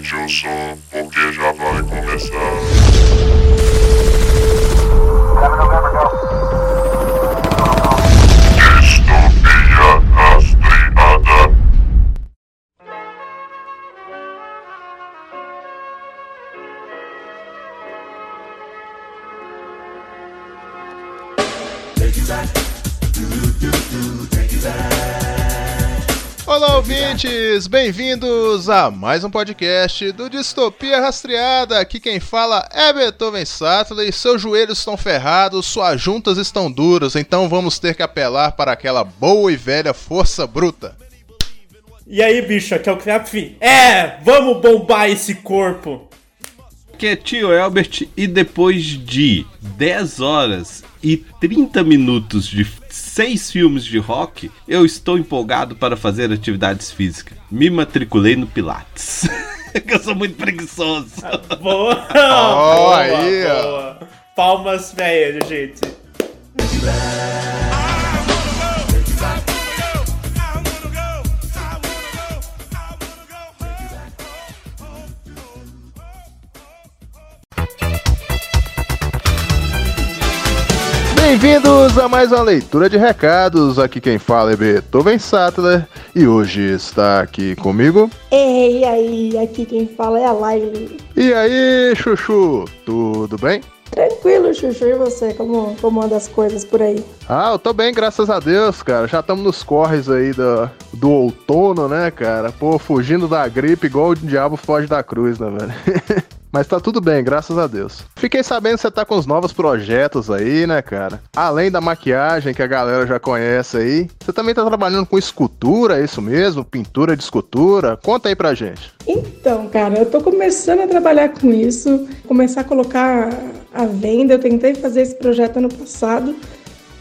Aumente o som, porque já vai começar. Ouvintes! Bem-vindos a mais um podcast do Distopia Rastreada. Aqui quem fala é Beethoven Sattler. Seus joelhos estão ferrados, suas juntas estão duras, então vamos ter que apelar para aquela boa e velha força bruta. E aí, bicho, aqui é o Crapfin. É, vamos bombar esse corpo. que é tio Elbert e depois de 10 horas e 30 minutos de seis filmes de rock, eu estou empolgado para fazer atividades físicas. Me matriculei no Pilates. eu sou muito preguiçoso. Boa, Ó, boa, aí, ó. boa. Palmas velhas, gente. Bem-vindos a mais uma leitura de recados. Aqui quem fala é Beethoven Sattler e hoje está aqui comigo. Ei, aí, aqui quem fala é a Laile. E aí, Chuchu, tudo bem? Tranquilo, Chuchu, e você? Como, como anda as coisas por aí? Ah, eu tô bem, graças a Deus, cara. Já estamos nos corres aí do, do outono, né, cara? Pô, fugindo da gripe igual o diabo foge da cruz, né, velho? Mas tá tudo bem, graças a Deus. Fiquei sabendo que você tá com os novos projetos aí, né, cara? Além da maquiagem que a galera já conhece aí, você também tá trabalhando com escultura, é isso mesmo? Pintura de escultura? Conta aí pra gente. Então, cara, eu tô começando a trabalhar com isso, começar a colocar à venda. Eu tentei fazer esse projeto ano passado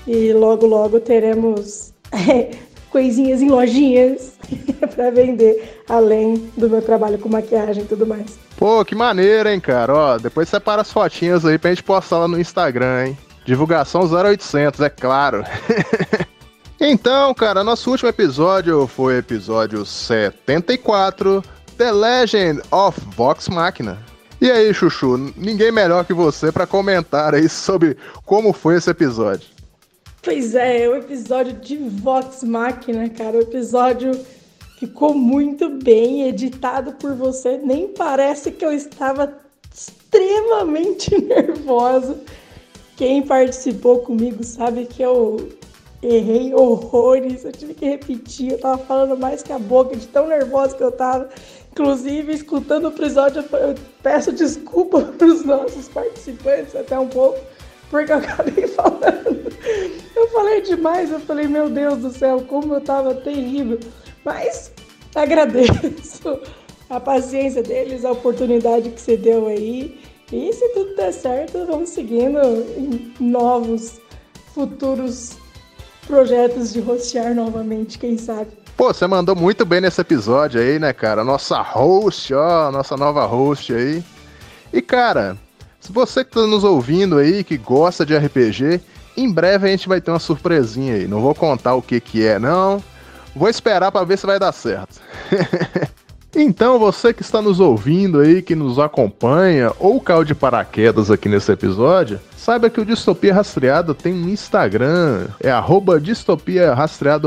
e logo, logo teremos é, coisinhas em lojinhas pra vender, além do meu trabalho com maquiagem e tudo mais. Pô, que maneiro, hein, cara? Ó, depois separa as fotinhas aí pra gente postar lá no Instagram, hein? Divulgação 0800, é claro. então, cara, nosso último episódio foi episódio 74, The Legend of Vox Machina. E aí, Chuchu, ninguém melhor que você pra comentar aí sobre como foi esse episódio. Pois é, o episódio de Vox Machina, cara, o episódio ficou muito bem editado por você. Nem parece que eu estava extremamente nervosa. Quem participou comigo sabe que eu errei horrores, eu tive que repetir, eu tava falando mais que a boca de tão nervosa que eu tava. Inclusive, escutando o episódio, eu peço desculpa para os nossos participantes até um pouco, porque eu acabei falando. Eu falei demais, eu falei, meu Deus do céu, como eu tava terrível. Mas agradeço a paciência deles, a oportunidade que você deu aí. E se tudo der certo, vamos seguindo em novos futuros projetos de rostear novamente, quem sabe. Pô, você mandou muito bem nesse episódio aí, né, cara? Nossa host, ó, nossa nova host aí. E, cara, se você que tá nos ouvindo aí, que gosta de RPG, em breve a gente vai ter uma surpresinha aí. Não vou contar o que que é, não. Vou esperar pra ver se vai dar certo. então, você que está nos ouvindo aí, que nos acompanha, ou caiu de paraquedas aqui nesse episódio, saiba que o Distopia Rastreada tem um Instagram, é arroba Distopia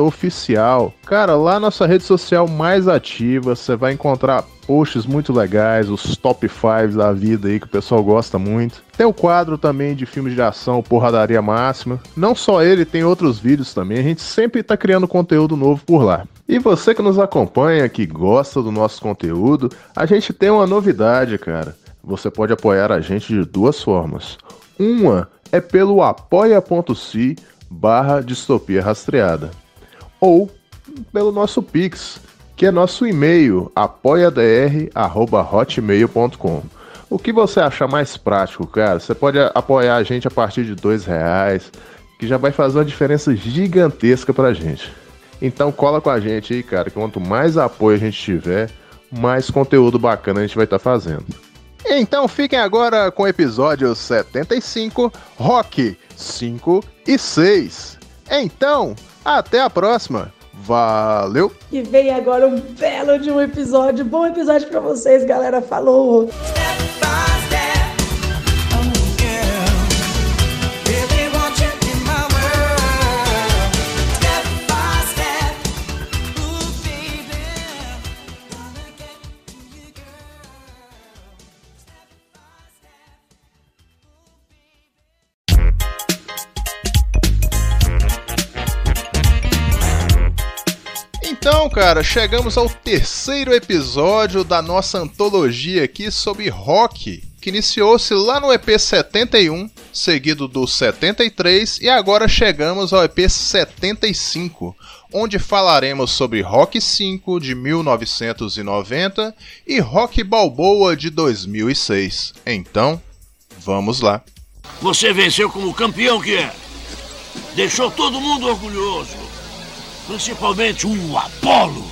Oficial. Cara, lá nossa rede social mais ativa, você vai encontrar posts muito legais, os top 5 da vida aí que o pessoal gosta muito. Tem o quadro também de filmes de ação, Porradaria Máxima. Não só ele, tem outros vídeos também. A gente sempre tá criando conteúdo novo por lá. E você que nos acompanha, que gosta do nosso conteúdo, a gente tem uma novidade, cara. Você pode apoiar a gente de duas formas. Uma é pelo apoia.se barra distopia rastreada. Ou pelo nosso Pix, que é nosso e-mail, apoiadr.hotmail.com. O que você achar mais prático, cara? Você pode apoiar a gente a partir de dois reais, que já vai fazer uma diferença gigantesca pra gente. Então cola com a gente aí, cara, que quanto mais apoio a gente tiver, mais conteúdo bacana a gente vai estar fazendo. Então fiquem agora com o episódio 75, Rock 5 e 6. Então, até a próxima. Valeu! E vem agora um belo de um episódio. Bom episódio pra vocês, galera. Falou! Cara, chegamos ao terceiro episódio da nossa antologia aqui sobre rock, que iniciou-se lá no EP 71, seguido do 73 e agora chegamos ao EP 75, onde falaremos sobre Rock 5 de 1990 e Rock Balboa de 2006. Então, vamos lá. Você venceu como campeão que é. Deixou todo mundo orgulhoso. Principalmente o Apolo.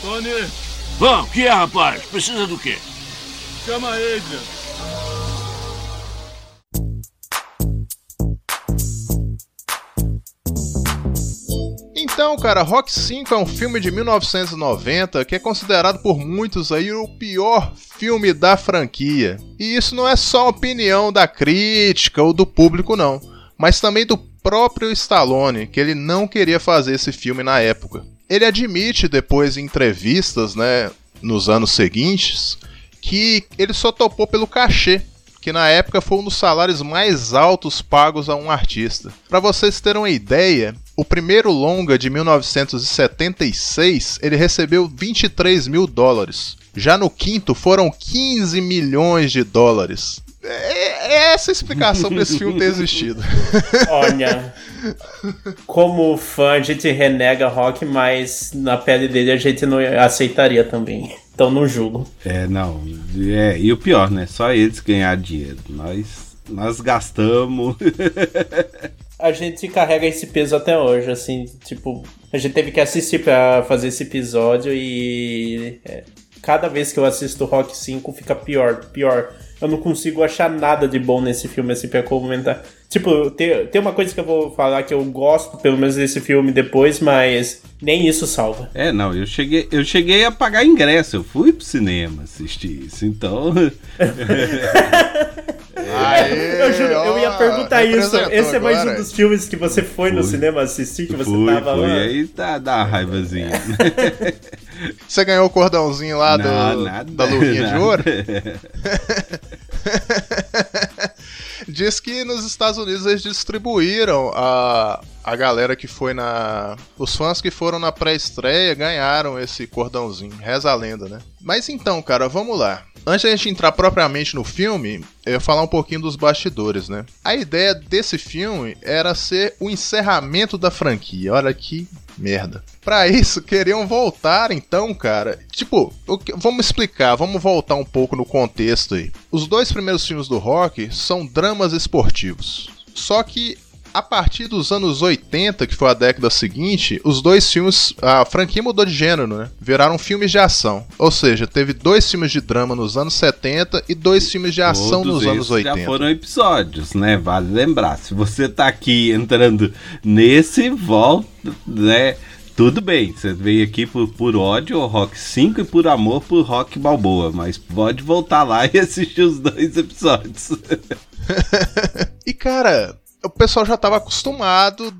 Tony, Vã, o que é, rapaz? Precisa do quê? chama Adrian. Então, cara, Rock 5 é um filme de 1990 que é considerado por muitos aí o pior filme da franquia. E isso não é só opinião da crítica ou do público não, mas também do próprio Stallone, que ele não queria fazer esse filme na época. Ele admite depois em entrevistas, né, nos anos seguintes, que ele só topou pelo cachê, que na época foi um dos salários mais altos pagos a um artista. Para vocês terem uma ideia, o primeiro longa de 1976 ele recebeu 23 mil dólares. Já no quinto foram 15 milhões de dólares. É, é essa a explicação para esse filme ter existido. Olha, como fã a gente renega rock, mas na pele dele a gente não aceitaria também. Então não julgo. É, não. É, e o pior, né? Só eles ganhar dinheiro. Nós, nós gastamos. A gente carrega esse peso até hoje, assim, tipo, a gente teve que assistir pra fazer esse episódio e é, cada vez que eu assisto Rock 5 fica pior, pior. Eu não consigo achar nada de bom nesse filme, assim, pra comentar. Tipo, tem, tem uma coisa que eu vou falar que eu gosto, pelo menos, desse filme depois, mas nem isso salva. É, não, eu cheguei, eu cheguei a pagar ingresso, eu fui pro cinema assistir isso, então. Aê, eu juro, eu ia ó, perguntar isso. Esse é mais agora. um dos filmes que você foi no cinema assistir, que você fui, tava fui, lá. aí tá, dá uma raivazinha. Você ganhou o cordãozinho lá do, Não, nada, da luvinha de nada. ouro? Diz que nos Estados Unidos eles distribuíram a, a galera que foi na. Os fãs que foram na pré-estreia ganharam esse cordãozinho. Reza a lenda, né? Mas então, cara, vamos lá. Antes da gente entrar propriamente no filme, eu falar um pouquinho dos bastidores, né? A ideia desse filme era ser o encerramento da franquia. Olha que merda. Pra isso, queriam voltar então, cara. Tipo, que- vamos explicar, vamos voltar um pouco no contexto aí. Os dois primeiros filmes do Rock são dramas esportivos. Só que a partir dos anos 80, que foi a década seguinte, os dois filmes, a franquia mudou de gênero, né? Viraram filmes de ação. Ou seja, teve dois filmes de drama nos anos 70 e dois filmes de ação Todos nos anos esses 80. Já foram episódios, né? Vale lembrar. Se você tá aqui entrando nesse, volta, né? Tudo bem, você veio aqui por, por ódio ao Rock 5 e por amor por Rock Balboa, mas pode voltar lá e assistir os dois episódios. E cara, o pessoal já estava acostumado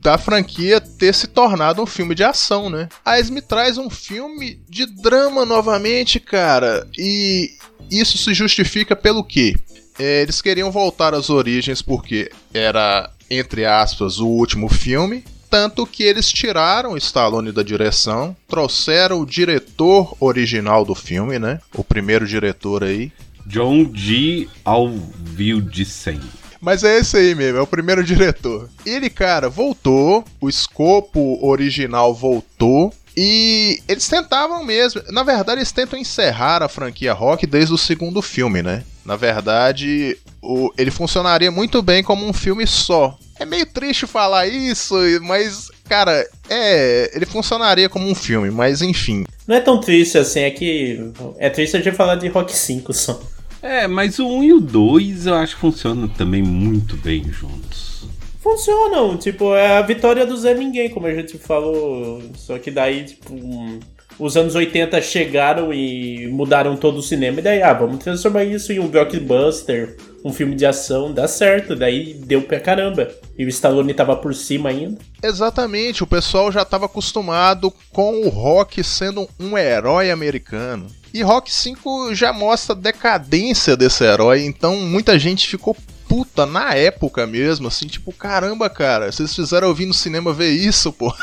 da franquia ter se tornado um filme de ação, né? Aí me traz um filme de drama novamente, cara. E isso se justifica pelo quê? É, eles queriam voltar às origens porque era, entre aspas, o último filme. Tanto que eles tiraram o Stallone da direção, trouxeram o diretor original do filme, né? O primeiro diretor aí, John G. Alvildsen. Mas é esse aí mesmo, é o primeiro diretor. Ele, cara, voltou, o escopo original voltou. E eles tentavam mesmo. Na verdade, eles tentam encerrar a franquia Rock desde o segundo filme, né? Na verdade, o- ele funcionaria muito bem como um filme só. É meio triste falar isso, mas, cara, é. Ele funcionaria como um filme, mas enfim. Não é tão triste assim, é que. É triste a gente falar de Rock 5 só. É, mas o 1 e o 2 eu acho que funcionam também muito bem juntos. funcionam. Tipo, é a vitória do Zé Ninguém, como a gente falou. Só que daí, tipo, um, os anos 80 chegaram e mudaram todo o cinema. E daí, ah, vamos transformar isso em um blockbuster, um filme de ação, dá certo. Daí deu pra caramba. E o Stallone tava por cima ainda. Exatamente, o pessoal já estava acostumado com o Rock sendo um herói americano. E Rock 5 já mostra a decadência desse herói, então muita gente ficou puta na época mesmo, assim, tipo, caramba, cara, vocês fizeram eu vir no cinema ver isso, pô.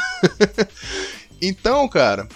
então, cara,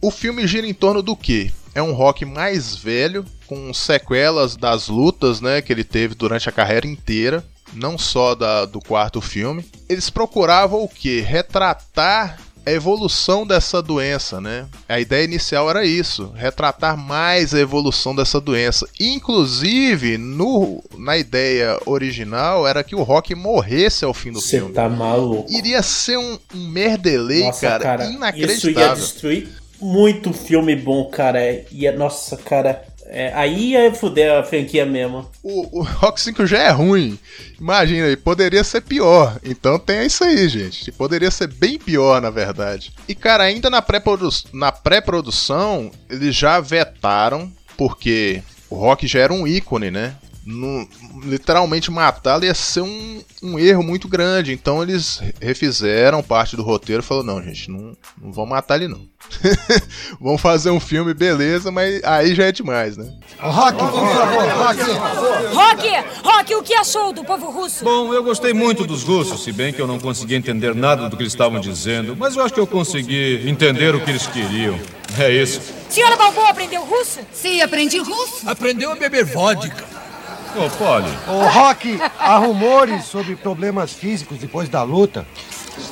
o filme gira em torno do quê? É um rock mais velho, com sequelas das lutas, né, que ele teve durante a carreira inteira, não só da, do quarto filme. Eles procuravam o quê? Retratar a evolução dessa doença, né? A ideia inicial era isso, retratar mais a evolução dessa doença. Inclusive, no, na ideia original era que o Rock morresse ao fim do Você filme. tá maluco. Iria ser um, um merdelei, cara, cara, isso ia inacreditável. destruir muito filme bom, cara. Ia, nossa, cara. é, aí ia fuder a franquia mesmo. O, o Rock 5 já é ruim. Imagina aí, poderia ser pior. Então tem isso aí, gente. Poderia ser bem pior, na verdade. E, cara, ainda na pré-produ- na pré-produção, eles já vetaram, porque o Rock já era um ícone, né? No- literalmente matá-lo ia ser um, um erro muito grande. Então eles refizeram parte do roteiro e falaram: não, gente, não, não vão matar ele, não. Vamos fazer um filme, beleza, mas aí já é demais, né? Rock, por favor, Rock. Rock! Rock, o que achou do povo russo? Bom, eu gostei muito dos russos, se bem que eu não consegui entender nada do que eles estavam dizendo, mas eu acho que eu consegui entender o que eles queriam. É isso. Senhora Balboa aprendeu russo? Sim, aprendi russo. Aprendeu a beber vodka. Ô, Polly, Ô, Rock, há rumores sobre problemas físicos depois da luta.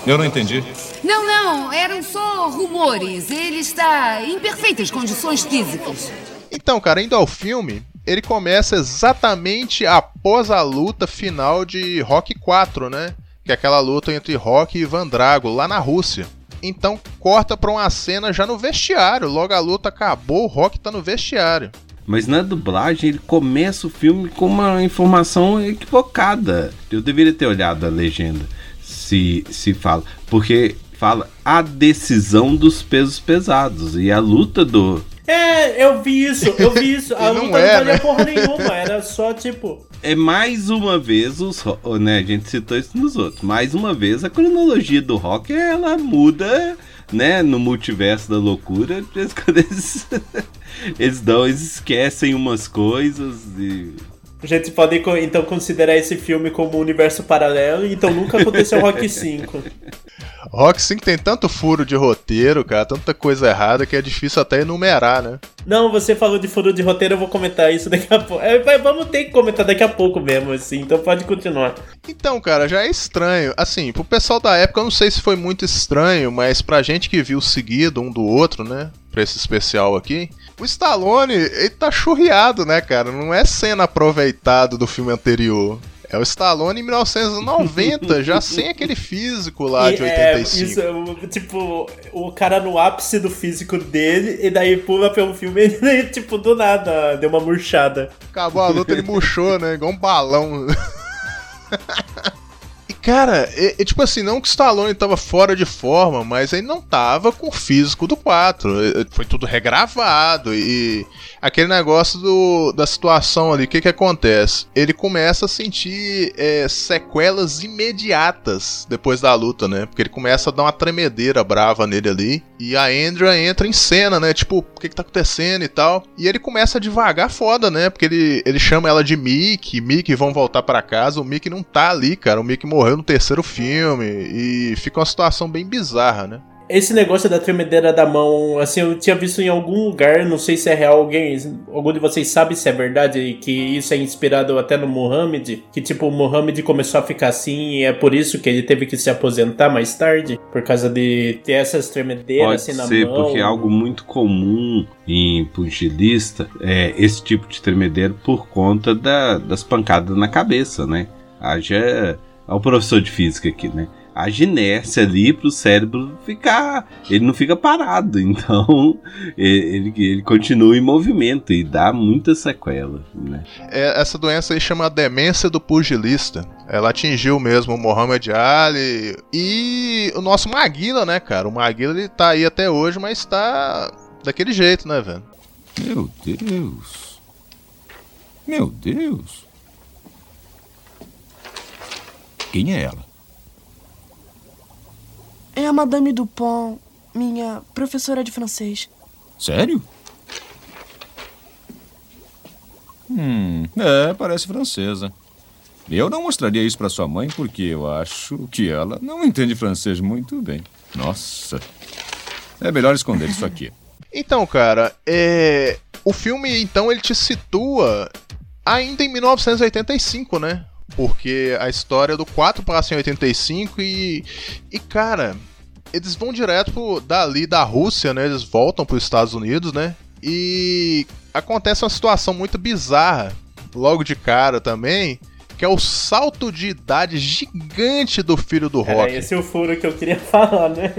eu não entendi. Não, não, eram só rumores. Ele está em perfeitas condições físicas. Então, cara, indo ao filme, ele começa exatamente após a luta final de Rock 4, né? Que é aquela luta entre Rock e Van Drago, lá na Rússia. Então corta pra uma cena já no vestiário. Logo a luta acabou, o Rock tá no vestiário. Mas na dublagem ele começa o filme com uma informação equivocada. Eu deveria ter olhado a legenda. Se, se fala. Porque fala a decisão dos pesos pesados. E a luta do. É, eu vi isso, eu vi isso. A E não luta não, é, valia né? porra nenhuma, era só tipo. É mais uma vez os. Né, a gente citou isso nos outros. Mais uma vez a cronologia do rock ela muda. Né, no multiverso da loucura, de vez em quando eles, eles dão, eles esquecem umas coisas e A gente pode então considerar esse filme como um universo paralelo, então nunca aconteceu Rock 5. Rock 5 tem tanto furo de roteiro, cara, tanta coisa errada que é difícil até enumerar, né? Não, você falou de furo de roteiro, eu vou comentar isso daqui a pouco. É, vamos ter que comentar daqui a pouco mesmo, assim, então pode continuar. Então, cara, já é estranho. Assim, pro pessoal da época, eu não sei se foi muito estranho, mas pra gente que viu seguido um do outro, né? Pra esse especial aqui, o Stallone, ele tá churriado, né, cara? Não é cena aproveitado do filme anterior. É o Stallone em 1990, já sem aquele físico lá de E, é, 85. isso, o- tipo, o cara no ápice do físico dele, e daí pula pelo filme e daí, tipo, do nada, deu uma murchada. Acabou a luta, ele murchou, né? Igual um balão. Cara, é, é tipo assim, não que o Stallone tava fora de forma, mas ele não tava com o físico do 4. É, é, Foi tudo regravado e aquele negócio do, da situação ali, o que que acontece? Ele começa a sentir é, sequelas imediatas depois da luta, né? Porque ele começa a dar uma tremedeira brava nele ali. E a Andrea entra em cena, né? Tipo, o que que tá acontecendo e tal. E ele começa a devagar foda, né? Porque ele, ele chama ela de Mickey, Mickey vão voltar pra casa. O Mickey não tá ali, cara. O Mickey morreu no terceiro filme. E fica uma situação bem bizarra, né? Esse negócio da tremedeira da mão, assim, eu tinha visto em algum lugar, não sei se é real, alguém, algum de vocês sabe se é verdade, que isso é inspirado até no Muhammad, que tipo, o Muhammad começou a ficar assim e é por isso que ele teve que se aposentar mais tarde, por causa de ter essas tremedeiras Pode assim na ser, mão. porque é algo muito comum em pugilista, é, esse tipo de tremedeiro por conta da- das pancadas na cabeça, né? Haja. Olha o professor de física aqui, né? Haja inércia ali pro cérebro ficar. Ele não fica parado, então ele, ele continua em movimento e dá muita sequela. Né? É, essa doença aí chama demência do pugilista. Ela atingiu mesmo o Muhammad Ali e o nosso Maguila, né, cara? O Maguila ele tá aí até hoje, mas tá daquele jeito, né, velho? Meu Deus. Meu Deus. Quem é ela? É a Madame Dupont, minha professora de francês. Sério? Hum, é, parece francesa. Eu não mostraria isso para sua mãe porque eu acho que ela não entende francês muito bem. Nossa. É melhor esconder isso aqui. Então, cara, é... o filme então ele te situa ainda em 1985, né? Porque a história do 4 passa em 85 e. E, cara, eles vão direto pro, dali da Rússia, né? Eles voltam para os Estados Unidos, né? E acontece uma situação muito bizarra logo de cara também, que é o salto de idade gigante do filho do Rock. É, esse é o furo que eu queria falar, né?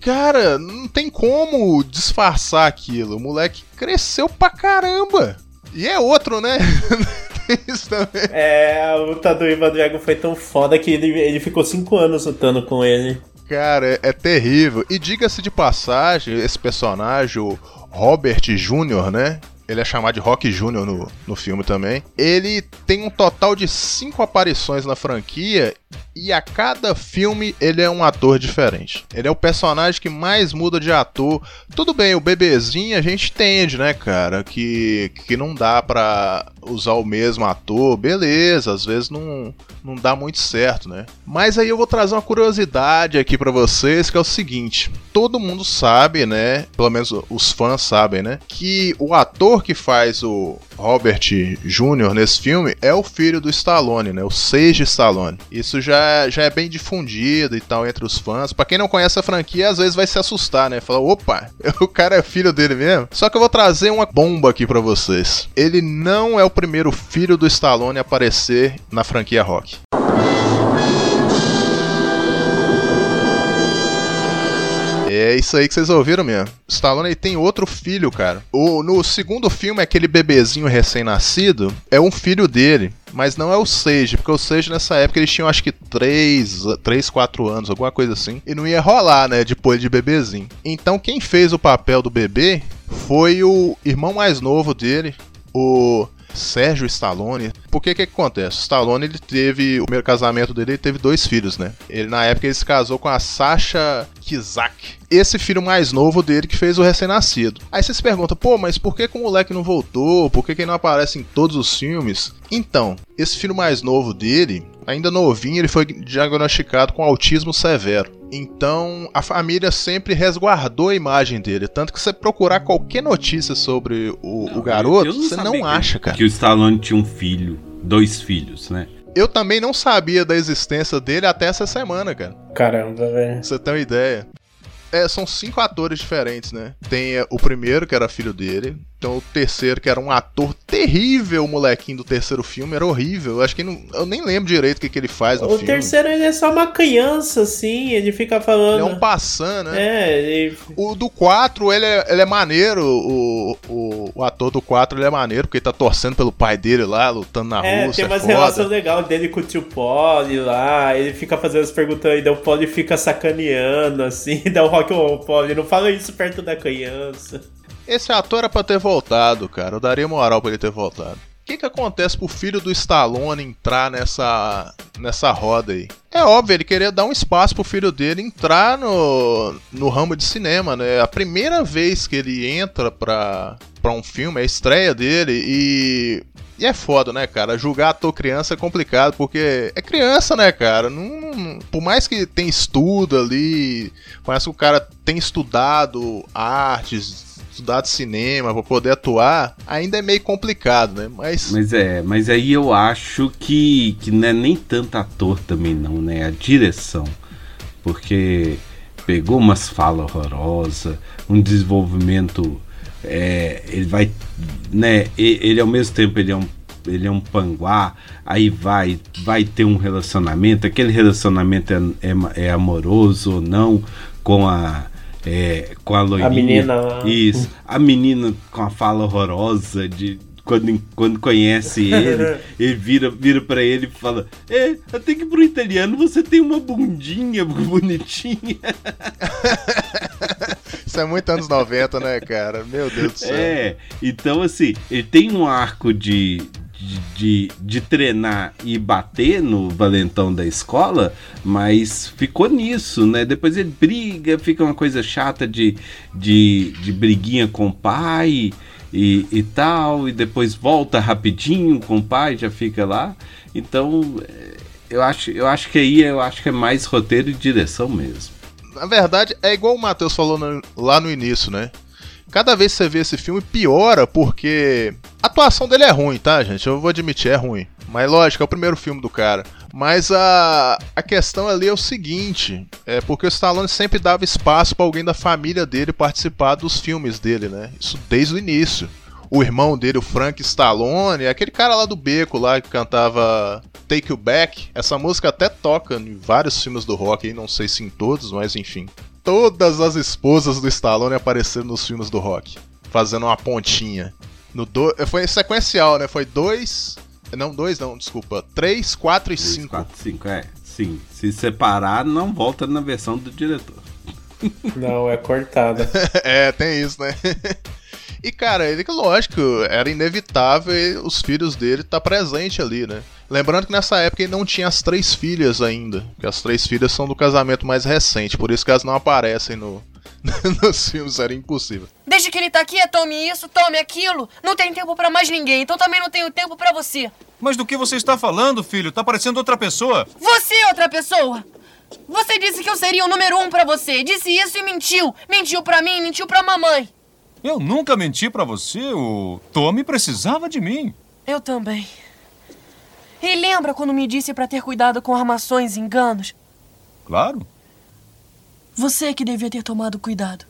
Cara, não tem como disfarçar aquilo. O moleque cresceu pra caramba. E é outro, né? isso também. É, a luta do Ivan Drago foi tão foda que ele, ele ficou cinco anos lutando com ele. Cara, é, é terrível. E diga-se de passagem, esse personagem, o Robert Jr., né? Ele é chamado de Rock Jr. No, no filme também. Ele tem um total de cinco aparições na franquia e a cada filme ele é um ator diferente. Ele é o personagem que mais muda de ator. Tudo bem, o bebezinho a gente entende, né, cara, que, que não dá pra usar o mesmo ator, beleza, às vezes não, não dá muito certo, né? Mas aí eu vou trazer uma curiosidade aqui para vocês, que é o seguinte: todo mundo sabe, né? Pelo menos os fãs sabem, né? Que o ator que faz o Robert Jr. nesse filme é o filho do Stallone, né? O Sage Stallone. Isso já, já é bem difundido e tal entre os fãs. Para quem não conhece a franquia, às vezes vai se assustar, né? Falar, opa, o cara é filho dele mesmo. Só que eu vou trazer uma bomba aqui para vocês. Ele não é o primeiro filho do Stallone a aparecer na franquia Rock. É isso aí que vocês ouviram mesmo. Stallone tem outro filho, cara. O, no segundo filme, aquele bebezinho recém-nascido é um filho dele. Mas não é o Sage, porque o Sage nessa época eles tinham acho que 3, 3 4 anos, alguma coisa assim. E não ia rolar, né? Depois de bebezinho. Então quem fez o papel do bebê foi o irmão mais novo dele, o Sérgio Stallone. Porque que que acontece? O Stallone ele teve o primeiro casamento dele, ele teve dois filhos, né? Ele na época ele se casou com a Sasha Kizak. Esse filho mais novo dele que fez o recém-nascido. Aí você se pergunta, pô, mas por que, que o moleque não voltou? Por que, que ele não aparece em todos os filmes? Então, esse filho mais novo dele, ainda novinho, ele foi diagnosticado com autismo severo. Então, a família sempre resguardou a imagem dele. Tanto que você procurar qualquer notícia sobre o, não, o garoto, você não acha, cara. Que o Stallone tinha um filho, dois filhos, né? Eu também não sabia da existência dele até essa semana, cara. Caramba, velho. Você tem uma ideia. É, são cinco atores diferentes, né? Tem é, o primeiro, que era filho dele. Então o terceiro, que era um ator terrível, o molequinho do terceiro filme, era horrível. Eu acho que não, eu nem lembro direito o que, que ele faz no o filme. O terceiro ele é só uma criança, assim, ele fica falando. Ele é um passando, né? É, ele... O do 4, ele é, ele é maneiro. O, o, o ator do 4 ele é maneiro, porque ele tá torcendo pelo pai dele lá, lutando na é, Rússia. Tem umas é relações legais dele com o tio Polly lá. Ele fica fazendo as perguntas e daí o Polly fica sacaneando, assim. Daí o Rock, ô, Polly, não fala isso perto da criança. Esse ator era pra ter voltado, cara. Eu daria moral pra ele ter voltado. O que, que acontece pro filho do Stallone entrar nessa, nessa roda aí? É óbvio, ele queria dar um espaço pro filho dele entrar no, no ramo de cinema, né? A primeira vez que ele entra pra, pra um filme, é a estreia dele e. E é foda, né, cara? Julgar ator criança é complicado, porque é criança, né, cara? Não, não, por mais que tenha estudo ali, mais que o cara tenha estudado artes, estudado cinema, para poder atuar, ainda é meio complicado, né? Mas. Mas é, mas aí eu acho que, que não é nem tanto ator também, não, né? A direção. Porque pegou umas falas horrorosas, um desenvolvimento. É, ele vai. né? Ele ao mesmo tempo ele é um ele é um panguá, aí vai vai ter um relacionamento, aquele relacionamento é, é, é amoroso ou não com a é, com a loirinha. A menina. Isso. A menina com a fala horrorosa de quando, quando conhece ele, ele vira, vira para ele e fala: É, até que pro italiano você tem uma bundinha bonitinha. Isso é muito anos 90, né, cara? Meu Deus do céu. É, então assim, ele tem um arco de, de, de, de, treinar e bater no valentão da escola, mas ficou nisso, né? Depois ele briga, fica uma coisa chata de, de, de briguinha com o pai e, e tal, e depois volta rapidinho com o pai, já fica lá. Então, é, eu acho, eu acho que aí eu acho que é mais roteiro e direção mesmo. Na verdade, é igual o Matheus falou no, lá no início, né? Cada vez que você vê esse filme, piora porque a atuação dele é ruim, tá, gente? Eu vou admitir, é ruim. Mas lógico, é o primeiro filme do cara. Mas a, a questão ali é o seguinte: é porque o Stallone sempre dava espaço para alguém da família dele participar dos filmes dele, né? Isso desde o início. O irmão dele, o Frank Stallone, aquele cara lá do beco lá que cantava Take You Back. Essa música até toca em vários filmes do rock, não sei se em todos, mas enfim. Todas as esposas do Stallone apareceram nos filmes do rock, fazendo uma pontinha. No do... Foi sequencial, né? Foi dois, não, dois não, desculpa. Três, quatro e cinco. Quatro, cinco, é. Sim. Se separar, não volta na versão do diretor. Não, é cortada. é, tem isso, né? E, cara, ele, lógico, era inevitável os filhos dele estar tá presente ali, né? Lembrando que nessa época ele não tinha as três filhas ainda. Que as três filhas são do casamento mais recente, por isso que elas não aparecem no, nos filmes, era impossível. Desde que ele tá aqui, é tome isso, tome aquilo. Não tem tempo para mais ninguém, então também não tenho tempo para você. Mas do que você está falando, filho? Tá parecendo outra pessoa. Você é outra pessoa! Você disse que eu seria o número um para você. Disse isso e mentiu. Mentiu para mim, mentiu pra mamãe. Eu nunca menti para você. O Tommy precisava de mim. Eu também. E lembra quando me disse para ter cuidado com armações e enganos? Claro. Você que devia ter tomado cuidado.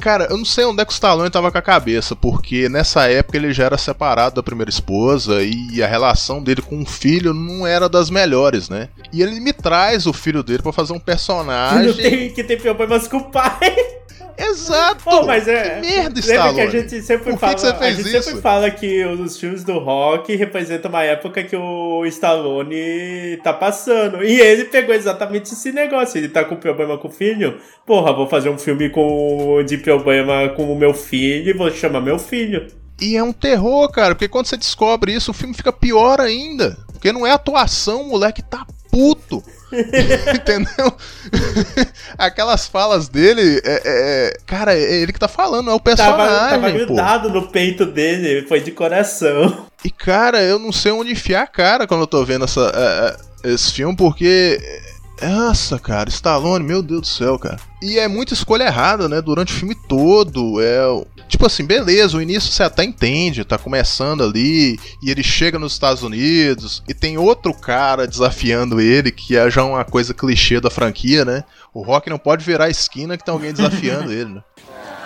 Cara, eu não sei onde é que o Stallone tava com a cabeça, porque nessa época ele já era separado da primeira esposa e a relação dele com o filho não era das melhores, né? E ele me traz o filho dele para fazer um personagem. Filho tem que ter problemas com o pai. Exato! Oh, mas é. Que merda, Stallone. que a gente sempre Por fala. que, que você fez a gente isso? sempre fala que os filmes do rock representam uma época que o Stallone tá passando. E ele pegou exatamente esse negócio. Ele tá com problema com o filho. Porra, vou fazer um filme com de problema com o meu filho e vou chamar meu filho. E é um terror, cara, porque quando você descobre isso, o filme fica pior ainda. Porque não é atuação, o moleque tá puto. Entendeu? Aquelas falas dele, é, é, cara, é ele que tá falando, é o personagem. Tava, tava grudado no peito dele, foi de coração. E cara, eu não sei onde enfiar a cara quando eu tô vendo essa, é, é, esse filme, porque. Nossa, cara, Stallone, meu Deus do céu, cara. E é muita escolha errada, né? Durante o filme todo. É. Tipo assim, beleza, o início você até entende, tá começando ali, e ele chega nos Estados Unidos, e tem outro cara desafiando ele, que é já uma coisa clichê da franquia, né? O Rock não pode virar a esquina que tem alguém desafiando ele, né?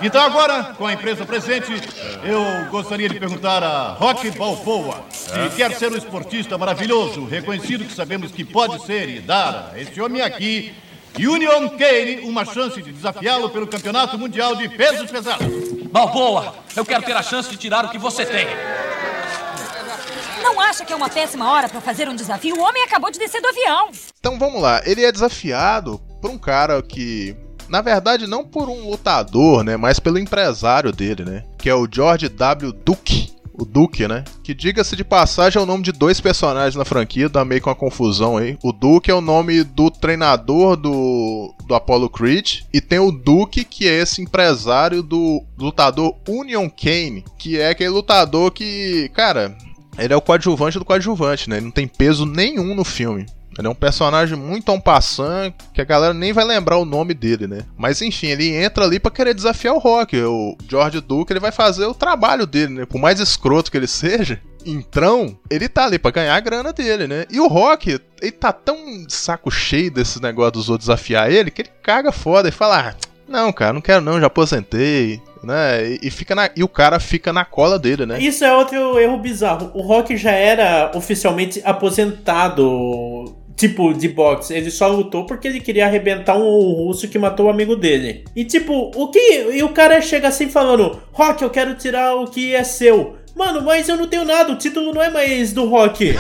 Então agora, com a empresa presente, eu gostaria de perguntar a Rock Balboa se quer ser um esportista maravilhoso, reconhecido que sabemos que pode ser e dar a esse homem aqui, Union Kane, uma chance de desafiá-lo pelo Campeonato Mundial de Pesos Pesados. Balboa, eu quero ter a chance de tirar o que você tem. Não acha que é uma péssima hora para fazer um desafio? O homem acabou de descer do avião. Então vamos lá, ele é desafiado por um cara que na verdade, não por um lutador, né? Mas pelo empresário dele, né? Que é o George W. Duke. O Duke, né? Que diga-se de passagem é o nome de dois personagens na franquia, dá meio com uma confusão aí. O Duke é o nome do treinador do, do Apollo Creed. E tem o Duke, que é esse empresário do lutador Union Kane, que é aquele lutador que, cara, ele é o coadjuvante do coadjuvante, né? Ele não tem peso nenhum no filme. Ele é um personagem muito en passant, que a galera nem vai lembrar o nome dele, né? Mas enfim, ele entra ali para querer desafiar o Rock. O George Duke, ele vai fazer o trabalho dele, né? Por mais escroto que ele seja, então, ele tá ali pra ganhar a grana dele, né? E o Rock, ele tá tão saco cheio desse negócio dos outros desafiar ele, que ele caga foda e fala, ah, Não, cara, não quero não, já aposentei, né? E, e fica na, e o cara fica na cola dele, né? Isso é outro erro bizarro. O Rock já era oficialmente aposentado, tipo, de boxe. Ele só lutou porque ele queria arrebentar um russo que matou o amigo dele. E tipo, o que. E o cara chega assim falando: Rock, eu quero tirar o que é seu. Mano, mas eu não tenho nada, o título não é mais do rock.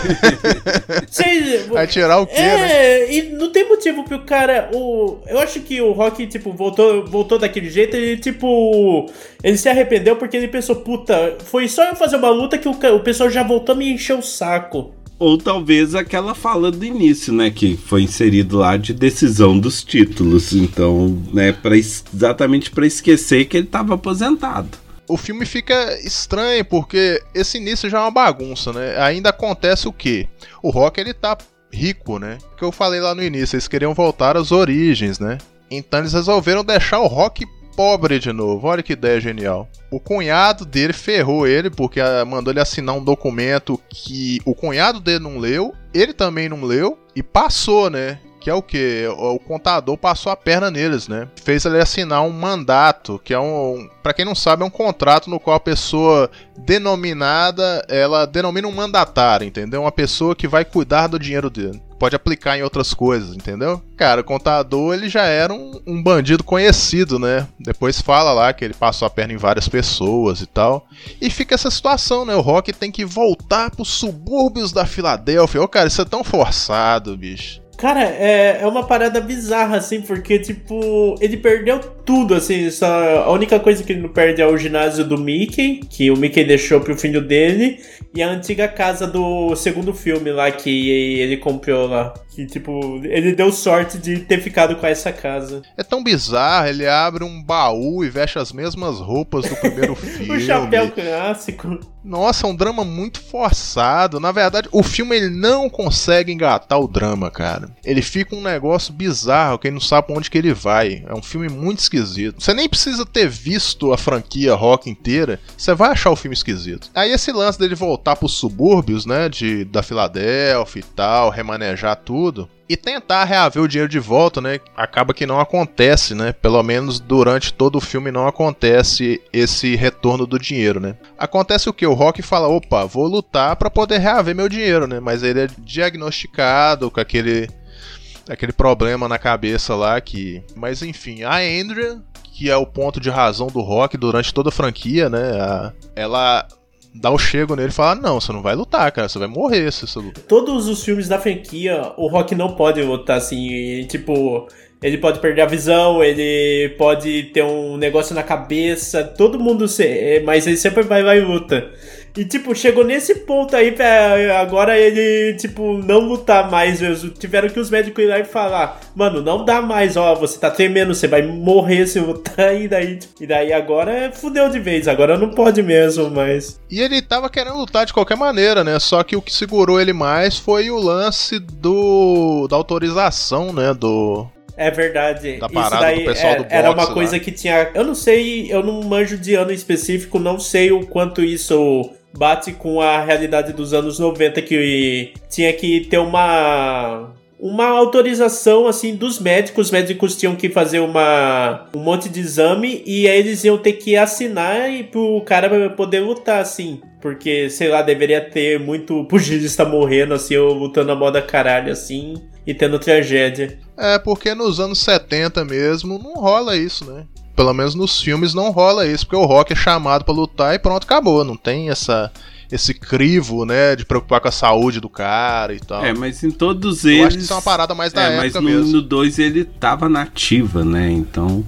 Cê, Vai tirar o quê, é, né? e não tem motivo pro cara. O, eu acho que o rock, tipo, voltou, voltou daquele jeito, ele, tipo. Ele se arrependeu porque ele pensou, puta, foi só eu fazer uma luta que o, o pessoal já voltou a me encher o saco. Ou talvez aquela fala do início, né? Que foi inserido lá de decisão dos títulos. Então, né, es- exatamente pra esquecer que ele tava aposentado. o filme fica estranho porque esse início já é uma bagunça, né? Ainda acontece o quê? O Rock ele tá rico, né? Que eu falei lá no início, eles queriam voltar às origens, né? Então eles resolveram deixar o Rock pobre de novo. Olha que ideia genial. O cunhado dele ferrou ele porque ah, mandou ele assinar um documento que o cunhado dele não leu, ele também não leu e passou, né? Que é o que? O contador passou a perna neles, né? Fez ele assinar um mandato, que é um. Pra quem não sabe, é um contrato no qual a pessoa denominada, ela denomina um mandatário, entendeu? Uma pessoa que vai cuidar do dinheiro dele. Pode aplicar em outras coisas, entendeu? Cara, o contador ele já era um, um bandido conhecido, né? Depois fala lá que ele passou a perna em várias pessoas e tal. E fica essa situação, né? O Rock tem que voltar pros subúrbios da Filadélfia. Ô, cara, isso é tão forçado, bicho. Cara, é, é uma parada bizarra, assim, porque, tipo, ele perdeu tudo, assim, só, a única coisa que ele não perde é o ginásio do Mickey, que o Mickey deixou pro filho dele, e a antiga casa do segundo filme lá, que ele comprou lá. Que, tipo, ele deu sorte de ter ficado com essa casa. É tão bizarro, ele abre um baú e veste as mesmas roupas do primeiro filme. o chapéu clássico. Nossa, é um drama muito forçado. Na verdade, o filme ele não consegue engatar o drama, cara. Ele fica um negócio bizarro, quem não sabe onde que ele vai. É um filme muito esquisito. Você nem precisa ter visto a franquia rock inteira, você vai achar o filme esquisito. Aí esse lance dele voltar pros subúrbios, né, de da Filadélfia e tal, remanejar tudo, e tentar reaver o dinheiro de volta, né? Acaba que não acontece, né? Pelo menos durante todo o filme não acontece esse retorno do dinheiro, né? Acontece o que? O Rock fala: opa, vou lutar para poder reaver meu dinheiro, né? Mas ele é diagnosticado com aquele, aquele problema na cabeça lá que. Mas enfim, a Andrea, que é o ponto de razão do Rock durante toda a franquia, né? A- ela dá o chego nele e fala: não, você não vai lutar, cara, você vai morrer se você lutar. Todos os filmes da franquia, o Rock não pode lutar assim, tipo, ele pode perder a visão, ele pode ter um negócio na cabeça, todo mundo se, mas ele sempre vai e luta. E tipo, chegou nesse ponto aí pra agora ele, tipo, não lutar mais mesmo. Tiveram que os médicos ir lá e falar, mano, não dá mais, ó, você tá tremendo, você vai morrer se lutar, e daí, e daí agora fudeu de vez, agora não pode mesmo, mas. E ele tava querendo lutar de qualquer maneira, né? Só que o que segurou ele mais foi o lance do da autorização, né? Do É verdade. Da Isso parada daí do pessoal é- do era boxe uma coisa lá. que tinha. Eu não sei, eu não manjo de ano específico, não sei o quanto isso bate com a realidade dos anos 90, que tinha que ter uma. Uma autorização assim dos médicos, os médicos tinham que fazer uma, um monte de exame e aí eles iam ter que assinar e pro cara poder lutar assim, porque sei lá, deveria ter muito pugilista morrendo assim, ou lutando a moda caralho assim e tendo tragédia. É, porque nos anos 70 mesmo não rola isso, né? Pelo menos nos filmes não rola isso, porque o Rock é chamado pra lutar e pronto, acabou. Não tem essa esse crivo, né, de preocupar com a saúde do cara e tal. É, mas em todos Eu eles. acho que isso é uma parada mais da é, época mas no, mesmo. no 2 ele tava nativa, né? Então,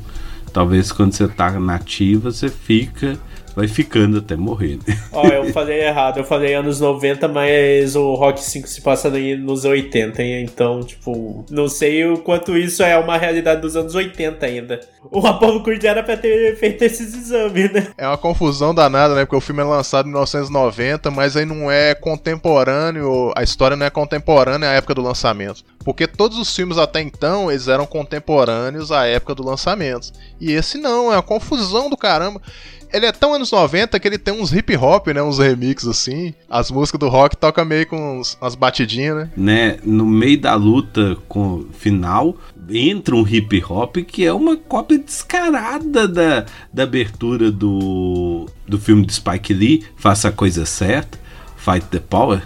talvez quando você tá nativa, você fica. Vai ficando até morrer, né? Ó, eu falei errado, eu falei anos 90, mas o Rock 5 se passa aí nos 80, hein? então, tipo, não sei o quanto isso é uma realidade dos anos 80 ainda. O Apollo Creed era pra ter feito esses exames, né? É uma confusão danada, né? Porque o filme é lançado em 1990, mas aí não é contemporâneo, a história não é contemporânea à época do lançamento. Porque todos os filmes até então, eles eram contemporâneos à época do lançamento. E esse não, é uma confusão do caramba. Ele é tão anos 90 que ele tem uns hip hop, né? Uns remixes assim. As músicas do rock tocam meio com uns, umas batidinhas, né? né, no meio da luta com final, entra um hip hop que é uma cópia descarada da, da abertura do, do filme de Spike Lee, Faça a Coisa Certa, Fight the Power.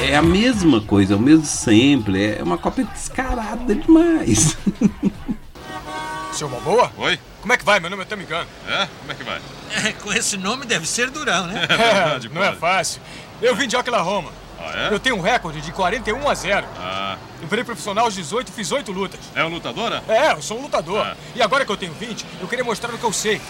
É, é a mesma coisa, é o mesmo sample, é uma cópia descarada demais. Seu Balboa? Oi? Como é que vai? Meu nome é Tamigano. É? Como é que vai? com esse nome deve ser durão, né? É, verdade, não é fácil. Eu vim de Oklahoma. Ah, é? Eu tenho um recorde de 41 a 0. Ah. Eu virei profissional aos 18 e fiz 8 lutas. É um lutadora? É, eu sou um lutador. E agora que eu tenho 20, eu queria mostrar o que eu sei.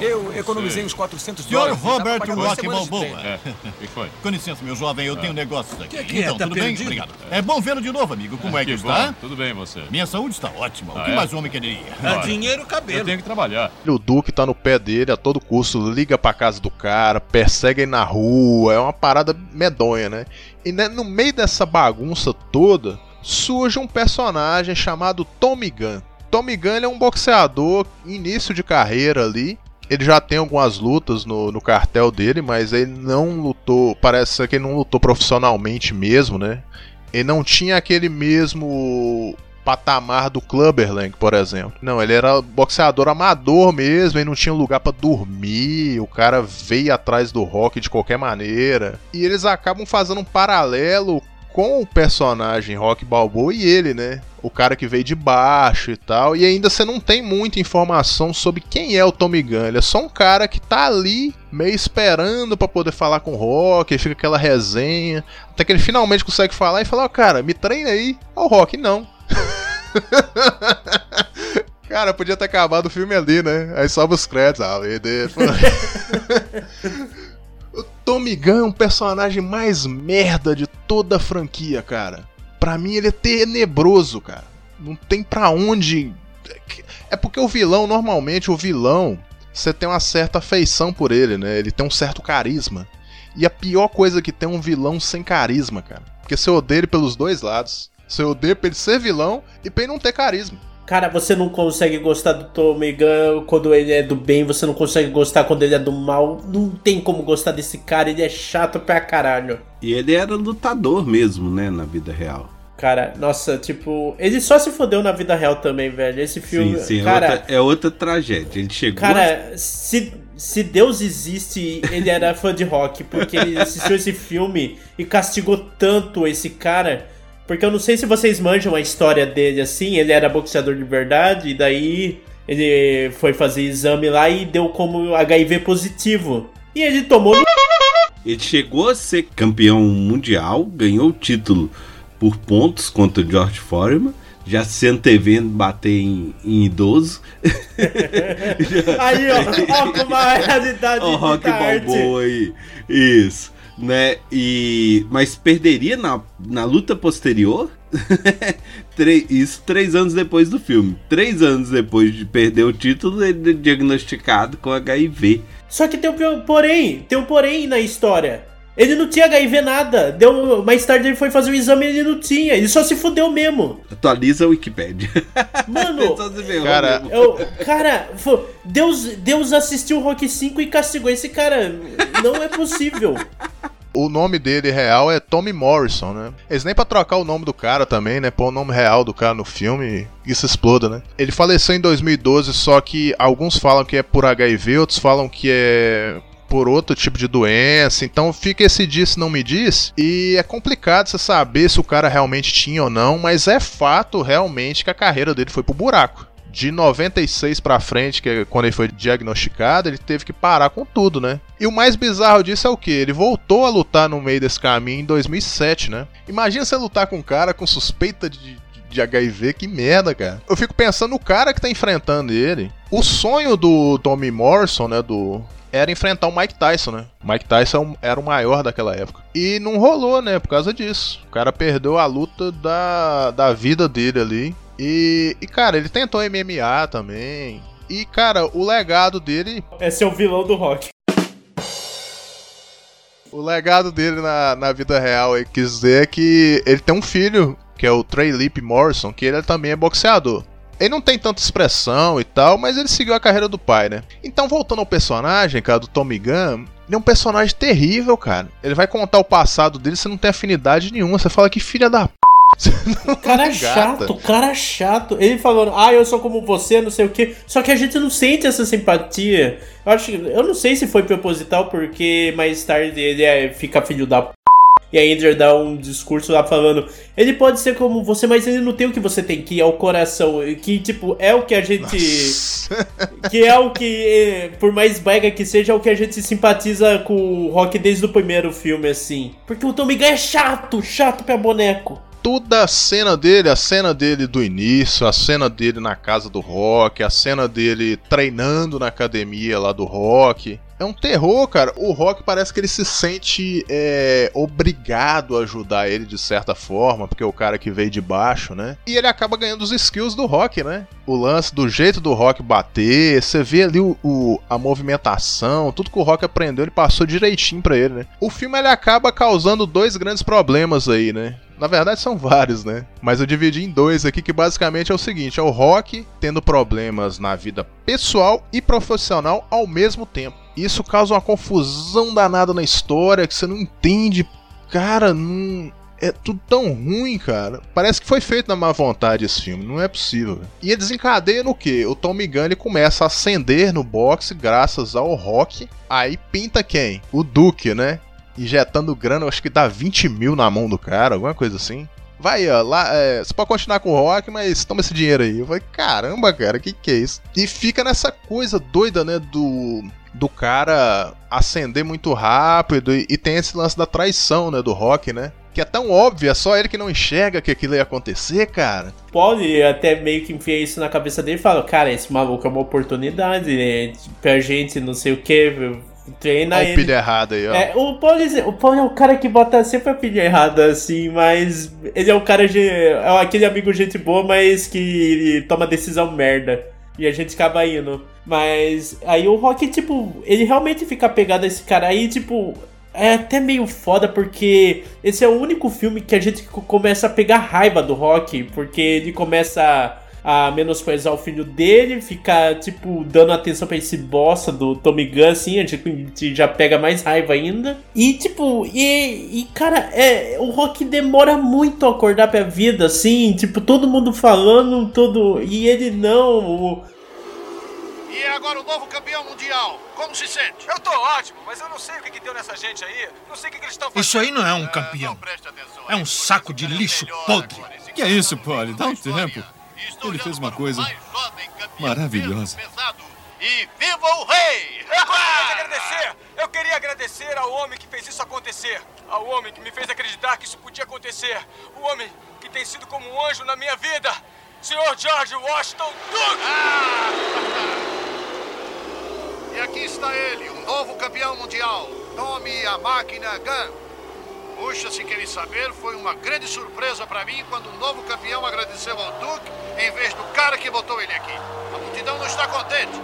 Eu economizei uns 400 Senhor dólares. dá pra Robert Rock Balboa. É, o que foi? Com licença, meu jovem, eu tenho negócios aqui. Que que é? então, Tá tudo bem? perdido? Obrigado. É bom vê-lo de novo, amigo. Como é que, Que está? bom. Tudo bem, você? Minha saúde está ótima. O Ah, que é? mais um homem quereria? Ah, dinheiro, cabelo. Eu tenho que trabalhar. O Duke tá no pé dele a todo custo, liga pra casa do cara, persegue ele na rua, é uma parada medonha, né? E né, no meio dessa bagunça toda, surge um personagem chamado Tommy Gunn. Tommy Gunn ele é um boxeador, início de carreira ali. Ele já tem algumas lutas no, no cartel dele, mas ele não lutou. Parece que ele não lutou profissionalmente mesmo, né? Ele não tinha aquele mesmo patamar do Clubberlang, por exemplo. Não, ele era boxeador amador mesmo, ele não tinha lugar pra dormir, o cara veio atrás do rock de qualquer maneira. E eles acabam fazendo um paralelo com o personagem Rock Balboa e ele, né? O cara que veio de baixo e tal. E ainda você não tem muita informação sobre quem é o Tommy Gunn. Ele é só um cara que tá ali, meio esperando pra poder falar com o Rock. Aí fica aquela resenha. Até que ele finalmente consegue falar e fala: Ó, cara, me treina aí. Ó, o Rock, não. Cara, podia ter acabado o filme ali, né? Aí sobe os créditos. Ah, Tommy Gunn é um personagem mais merda de toda a franquia, cara. Pra mim ele é tenebroso, cara. Não tem pra onde. É porque o vilão, normalmente, o vilão, você tem uma certa afeição por ele, né? Ele tem um certo carisma. E a pior coisa que tem é um vilão sem carisma, cara. Porque você odeia ele pelos dois lados. Você odeia pra ele ser vilão e pra ele não ter carisma. Cara, você não consegue gostar do Gunn quando ele é do bem, você não consegue gostar quando ele é do mal. Não tem como gostar desse cara, ele é chato pra caralho. E ele era lutador mesmo, né, na vida real. Cara, nossa, tipo, ele só se fodeu na vida real também, velho. Esse filme, sim, sim, cara, é, outra, é outra tragédia. Ele chegou. a- Cara, se, se Deus existe, ele era fã de rock, porque ele assistiu esse filme e castigou tanto esse cara. Porque eu não sei se vocês manjam a história dele assim, ele era boxeador de verdade, e daí ele foi fazer exame lá e deu como HIV positivo. E ele tomou. Ele chegou a ser campeão mundial, ganhou o título por pontos contra o George Foreman. Já se antevendo bater em, em idoso. Aí, ó, ó como a realidade o Rock da arte. Balboa aí. Isso. Né? E, mas perderia na, na luta posterior? Isso três anos depois do filme. Três anos depois de perder o título, ele é diagnosticado com HIV. Só que tem um porém, tem um porém na história. Ele não tinha HIV nada. Deu, mais tarde ele foi fazer o exame e ele não tinha. Ele só se fudeu mesmo. Atualiza a Wikipedia. Mano, Cara, eu, cara, Deus, Deus assistiu o Rock 5 e castigou esse cara. Não é possível. O nome dele real é Tommy Morrison, né? Eles nem pra trocar o nome do cara também, né? Pôr o nome real do cara no filme, isso exploda, né? Ele faleceu em 2012, só que alguns falam que é por HIV, outros falam que é por outro tipo de doença, então fica esse diz não me diz, e é complicado você saber se o cara realmente tinha ou não, mas é fato realmente que a carreira dele foi pro buraco. De 96 pra frente, que é quando ele foi diagnosticado, ele teve que parar com tudo, né? E o mais bizarro disso é o que? Ele voltou a lutar no meio desse caminho em 2007, né? Imagina você lutar com um cara com suspeita de, de HIV, que merda, cara. Eu fico pensando no cara que tá enfrentando ele. O sonho do Tommy Morrison, né, do era enfrentar o Mike Tyson, né? Mike Tyson era o maior daquela época. E não rolou, né? Por causa disso. O cara perdeu a luta da, da vida dele ali. E, e, cara, ele tentou MMA também. E, cara, o legado dele. É o vilão do Rock. O legado dele na, na vida real, ele quis dizer que ele tem um filho, que é o Trey Lip Morrison, que ele também é boxeador. Ele não tem tanta expressão e tal, mas ele seguiu a carreira do pai, né? Então, voltando ao personagem, cara, do Tommy Gunn, ele é um personagem terrível, cara. Ele vai contar o passado dele, você não tem afinidade nenhuma. Você fala que filha da p. O cara é chato, o cara é chato. Ele falando, ah, eu sou como você, não sei o quê. Só que a gente não sente essa simpatia. Eu acho que. Eu não sei se foi proposital, porque mais tarde ele é, fica filho da p. E a Andrew dá um discurso lá falando: ele pode ser como você, mas ele não tem o que você tem, que é o coração. Que, tipo, é o que a gente. que é o que, por mais brega que seja, é o que a gente simpatiza com o Rock desde o primeiro filme, assim. Porque o Tommy Gunn é chato, chato pra boneco toda a cena dele, a cena dele do início, a cena dele na casa do rock, a cena dele treinando na academia lá do rock. É um terror, cara. O Rock parece que ele se sente é, obrigado a ajudar ele de certa forma, porque é o cara que veio de baixo, né? E ele acaba ganhando os skills do Rock, né? O lance do jeito do Rock bater, você vê ali o, o, a movimentação, tudo que o Rock aprendeu, ele passou direitinho pra ele, né? O filme ele acaba causando dois grandes problemas aí, né? Na verdade são vários, né? Mas eu dividi em dois aqui que basicamente é o seguinte: é o Rock tendo problemas na vida pessoal e profissional ao mesmo tempo. Isso causa uma confusão danada na história que você não entende. Cara, não. É tudo tão ruim, cara. Parece que foi feito na má vontade esse filme, não é possível. E ele desencadeia no que? O Tommy Gunn começa a ascender no boxe graças ao rock. Aí pinta quem? O Duke, né? Injetando grana, acho que dá 20 mil na mão do cara, alguma coisa assim. Vai, ó, lá, é, você pode continuar com o rock, mas toma esse dinheiro aí. Eu falei, caramba, cara, que que é isso? E fica nessa coisa doida, né, do do cara ascender muito rápido e, e, tem esse lance da traição, né, do Rock, né? Que é tão óbvio, é só ele que não enxerga que aquilo ia acontecer, cara. Pode até meio que enfiar isso na cabeça dele e fala, cara, esse maluco é uma oportunidade, né? Pra gente, não sei o que, treina Olha ele. pilha errado aí, ó. É, o Paul, o Paul é o cara que bota sempre a pilha errada, assim, mas ele é o cara de. É aquele amigo gente boa, mas que toma decisão merda. E a gente acaba indo. Mas aí o Rock, tipo, ele realmente fica pegado a esse cara aí, tipo. É até meio foda porque esse é o único filme que a gente começa a pegar raiva do Rock, porque ele começa a menosprezar o filho dele, fica, tipo, dando atenção pra esse bosta do Tommy Gunn, assim, a gente já pega mais raiva ainda. E, tipo, e, e cara, é, o Rock demora muito a acordar pra vida, assim, tipo, todo mundo falando, todo. E ele não. O, e é agora o novo campeão mundial. Como se sente? Eu tô ótimo, mas eu não sei o que, que deu nessa gente aí. Não sei o que, que eles estão fazendo. Isso aí não é um campeão. É um saco de lixo podre. Que é isso, Polly? Dá um tempo. Ele fez uma coisa maravilhosa. E viva o rei! Eu gostaria de agradecer! Eu queria agradecer ao homem que fez isso acontecer. Ao homem que me fez acreditar que isso podia acontecer. O homem que tem sido como um anjo na minha vida. Senhor George Washington Duke! Ah! E aqui está ele, um novo campeão mundial. Nome a máquina Gun. Puxa, se querem saber, foi uma grande surpresa para mim quando o novo campeão agradeceu ao Duke em vez do cara que botou ele aqui. A multidão não está contente.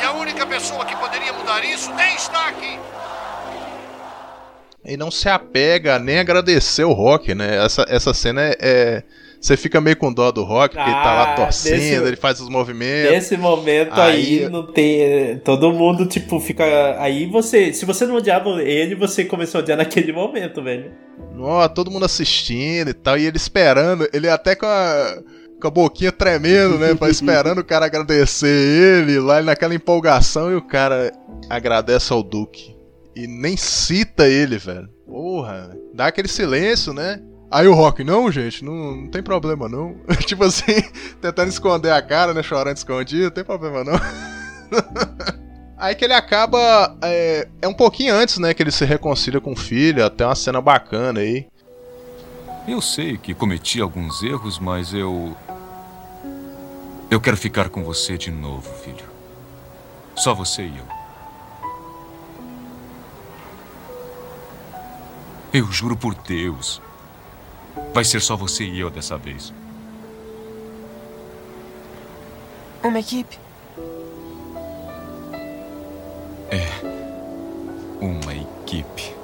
E a única pessoa que poderia mudar isso nem está aqui. E não se apega nem agradecer o Rock, né? Essa, essa cena é, é você fica meio com dó do Rock, porque ah, ele tá lá ah, torcendo, nesse, ele faz os movimentos. Nesse momento aí, aí, não tem. Todo mundo, tipo, fica. Aí você. Se você não odiava ele, você começou a odiar naquele momento, velho. Ó, todo mundo assistindo e tal, e ele esperando, ele até com a com a boquinha tremendo, né? esperando o cara agradecer ele, lá naquela empolgação, e o cara agradece ao Duque. E nem cita ele, velho. Porra, dá aquele silêncio, né? Aí o Rock, não, gente, não, não tem problema não. tipo assim, tentando esconder a cara, né? Chorando escondido, não tem problema não. Aí que ele acaba. É, é, um pouquinho antes, né? Que ele se reconcilia com o filho, até uma cena bacana aí. Eu sei que cometi alguns erros, mas eu. Eu quero ficar com você de novo, filho. Só você e eu. Eu juro por Deus. Vai ser só você e eu dessa vez. Uma equipe? É. Uma equipe.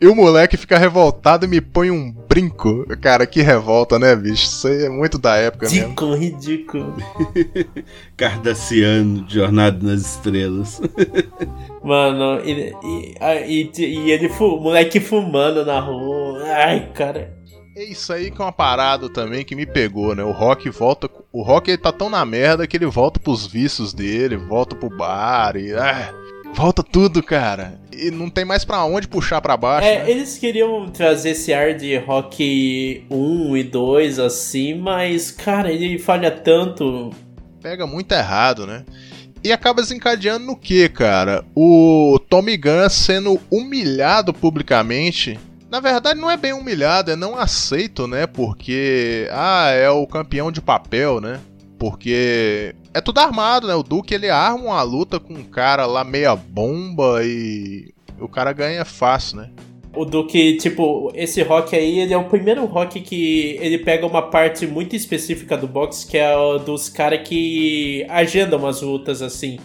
E o moleque fica revoltado e me põe um brinco. Cara, que revolta, né, bicho? Isso aí é muito da época mesmo. Ridículo, ridículo. Cardassiano, Jornada nas Estrelas. Mano, e, e, e, e ele, fu- o moleque fumando na rua. Ai, cara. É isso aí que é uma parada também que me pegou, né? O Rock volta. O Rock ele tá tão na merda que ele volta pros vícios dele, volta pro bar e. ah, volta tudo, cara. E não tem mais pra onde puxar pra baixo. É, né? eles queriam trazer esse ar de rock 1 e 2 assim, mas, cara, ele falha tanto. Pega muito errado, né? E acaba desencadeando no que, cara? O Tommy Gunn sendo humilhado publicamente. Na verdade, não é bem humilhado, é não aceito, né? Porque. Ah, é o campeão de papel, né? Porque. É tudo armado, né? O Duke ele arma uma luta com um cara lá meia bomba e. O cara ganha fácil, né? O Duque, tipo, esse rock aí, ele é o primeiro rock que ele pega uma parte muito específica do boxe, que é o dos caras que agendam as lutas, assim.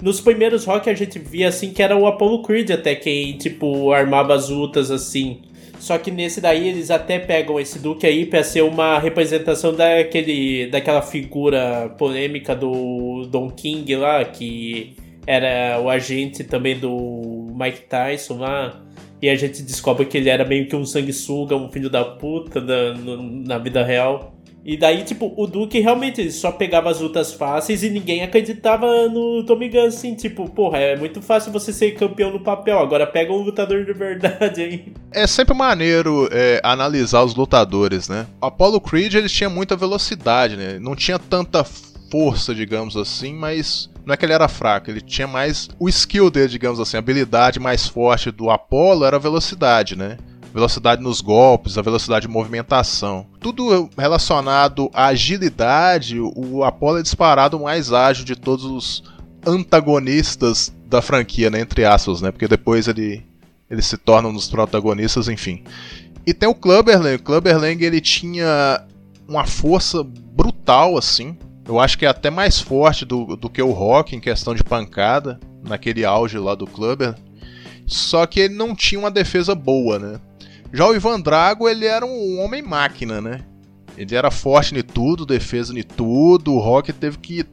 Nos primeiros rock a gente via, assim, que era o Apollo Creed até quem, tipo, armava as lutas, assim. Só que nesse daí eles até pegam esse Duque aí pra ser uma representação daquele, daquela figura polêmica do Don King lá, que era o agente também do Mike Tyson lá. E a gente descobre que ele era meio que um sanguessuga, um filho da puta da- na vida real. E daí, tipo, o Duke realmente só pegava as lutas fáceis e ninguém acreditava no Tommy Gunn, assim, tipo, porra, é muito fácil você ser campeão no papel, agora pega um lutador de verdade aí. É sempre maneiro é, analisar os lutadores, né? Apollo Creed ele tinha muita velocidade, né? Não tinha tanta força, digamos assim, mas não é que ele era fraco, ele tinha mais o skill dele, digamos assim, a habilidade mais forte do Apollo era a velocidade, né? Velocidade nos golpes, a velocidade de movimentação. Tudo relacionado à agilidade, o Apollo é disparado mais ágil de todos os antagonistas da franquia, né? Entre aspas, né? Porque depois ele, eles se tornam um dos protagonistas, enfim. E tem o Clubberlang. O Clubberlang ele tinha uma força brutal, assim. Eu acho que é até mais forte do, do que o Rock em questão de pancada, naquele auge lá do Clubber. Só que ele não tinha uma defesa boa, né? Já o Ivan Drago, ele era um homem máquina, né? Ele era forte em tudo, defesa em tudo. O Rock teve que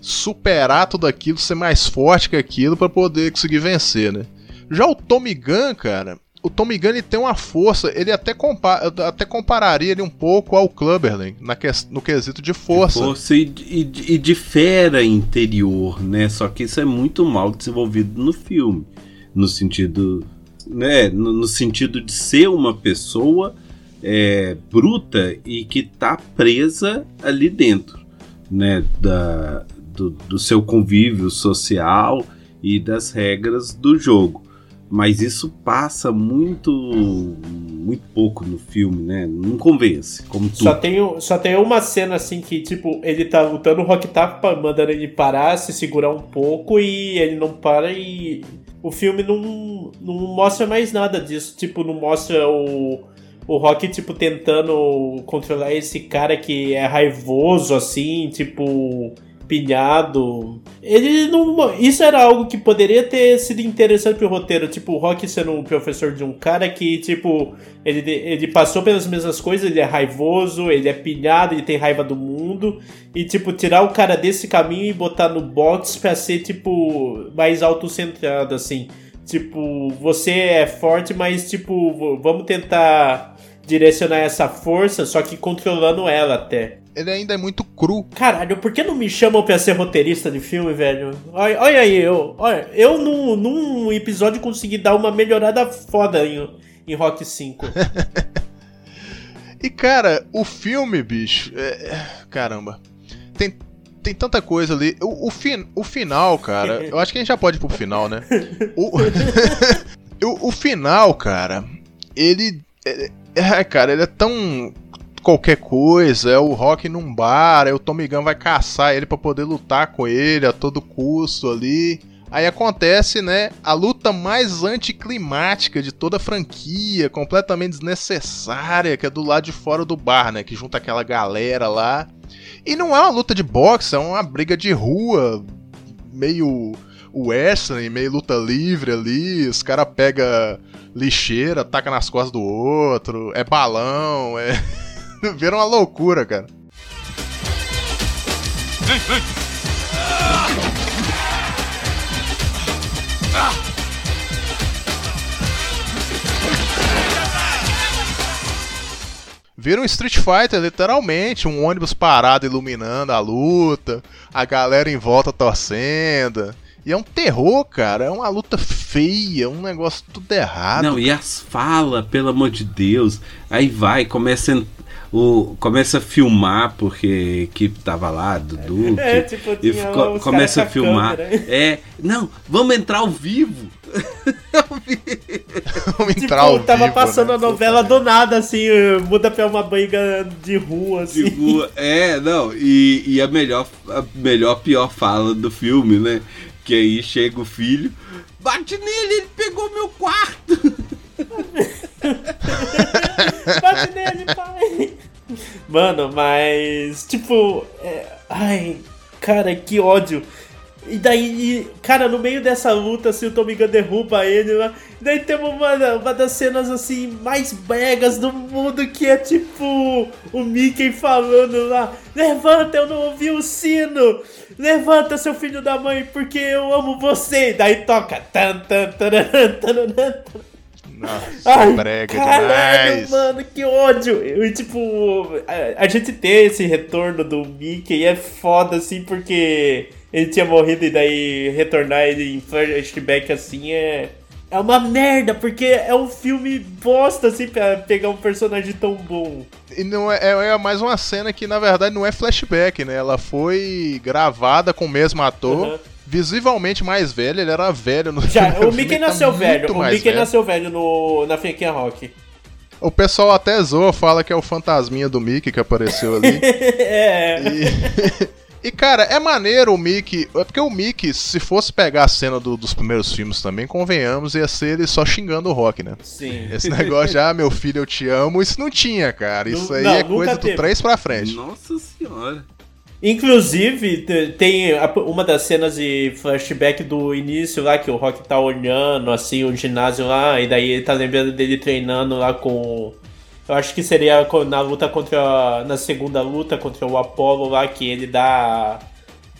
superar tudo aquilo, ser mais forte que aquilo para poder conseguir vencer, né? Já o Tommy Gunn, cara, o Tommy Gunn ele tem uma força, ele até, compa eu até compararia ele um pouco ao Clubberlang na que no quesito de força. Força e, e, e de fera interior, né? Só que isso é muito mal desenvolvido no filme. No sentido. Né? No, no sentido de ser uma pessoa é, bruta e que tá presa ali dentro, né? Da, do, do seu convívio social e das regras do jogo. Mas isso passa muito muito pouco no filme, né? Não convence, como tudo. Só tem, só tem uma cena assim que, tipo, ele tá lutando, o Rock tá mandando ele parar, se segurar um pouco e ele não para e o filme não, não mostra mais nada disso. Tipo, não mostra o, o Rock, tipo, tentando controlar esse cara que é raivoso, assim, tipo, pilhado. Ele não. Isso era algo que poderia ter sido interessante pro roteiro. Tipo, o Rock sendo um professor de um cara que, tipo, ele, ele passou pelas mesmas coisas, ele é raivoso, ele é pilhado, ele tem raiva do mundo. E, tipo, tirar o cara desse caminho e botar no box pra ser, tipo, mais autocentrado, assim. Tipo, você é forte, mas, tipo, vamos tentar direcionar essa força, só que controlando ela até. Ele ainda é muito cru. Caralho, por que não me chamam pra ser roteirista de filme, velho? Olha, olha aí, eu, olha, eu num, num episódio consegui dar uma melhorada foda em, em Rock 5. E cara, o filme, bicho, é- caramba, tem, tem tanta coisa ali. O, o, fin, o final, cara, eu acho que a gente já pode ir pro final, né? O, o, o final, cara, ele. É, é, cara, ele é tão. Qualquer coisa, é o Rock num bar, aí o Tommy Gunn vai caçar ele pra poder lutar com ele a todo custo ali. Aí acontece, né, a luta mais anticlimática de toda a franquia, completamente desnecessária, que é do lado de fora do bar, né, que junta aquela galera lá. E não é uma luta de boxe, é uma briga de rua, meio wrestling, meio luta livre ali, os caras pegam lixeira, taca nas costas do outro, é balão, é. Vira uma loucura, cara. Vira um Street Fighter, literalmente, um ônibus parado iluminando a luta, a galera em volta torcendo. E é um terror, cara. É uma luta feia, um negócio tudo errado. Não, e as falas, pelo amor de Deus. Aí vai, começa a, o, começa a filmar, porque que tava lá, Dudu. É, que- tipo, e tinha co- os começa a a filmar. câmera. É, não, vamos entrar ao vivo. Vamos Tipo, entrar ao tava vivo, passando né? a novela do nada, assim, eh, muda pra uma banca de rua, assim. De rua. É, não, e, e a melhor, a melhor, pior fala do filme, né? Que aí chega o filho, bate nele, ele pegou meu quarto. Bate nele, pai. Mano, mas. Tipo. é, ai, cara, que ódio. E daí, cara, no meio dessa luta, assim, o Gunn derruba ele lá. E daí tem uma, uma das cenas, assim, mais bregas do mundo, que é tipo o Mickey falando lá: Levanta, eu não ouvi o sino! Levanta, seu filho da mãe, porque eu amo você! E daí toca. Nossa, brega caralho, demais. mano, que ódio! E, tipo, a, a gente ter esse retorno do Mickey é foda, assim, porque ele tinha morrido e daí retornar ele em flashback assim é. É uma merda, porque é um filme bosta, assim, pra pegar um personagem tão bom. E não é, é- é mais uma cena que, na verdade, não é flashback, né? Ela foi gravada com o mesmo ator, Uhum. visivelmente mais velho, ele era velho no Já, no o Mickey filme, tá nasceu velho. O Mickey velho. nasceu velho no, na franquia Rock. O pessoal até zoa, fala que é o fantasminha do Mickey que apareceu ali. é. E, cara, é maneiro o Mickey. É porque o Mickey, se fosse pegar a cena do- dos primeiros filmes também, convenhamos, ia ser ele só xingando o Rock, né? Sim. Esse negócio de, ah, meu filho, eu te amo, isso não tinha, cara. Isso aí não, é coisa do teve. 3 pra frente. Nossa senhora. Inclusive, te- tem uma das cenas de flashback do início lá, que o Rock tá olhando, assim, o ginásio lá, e daí ele tá lembrando dele treinando lá com. Eu acho que seria na luta contra. Na segunda luta contra o Apollo lá, que ele dá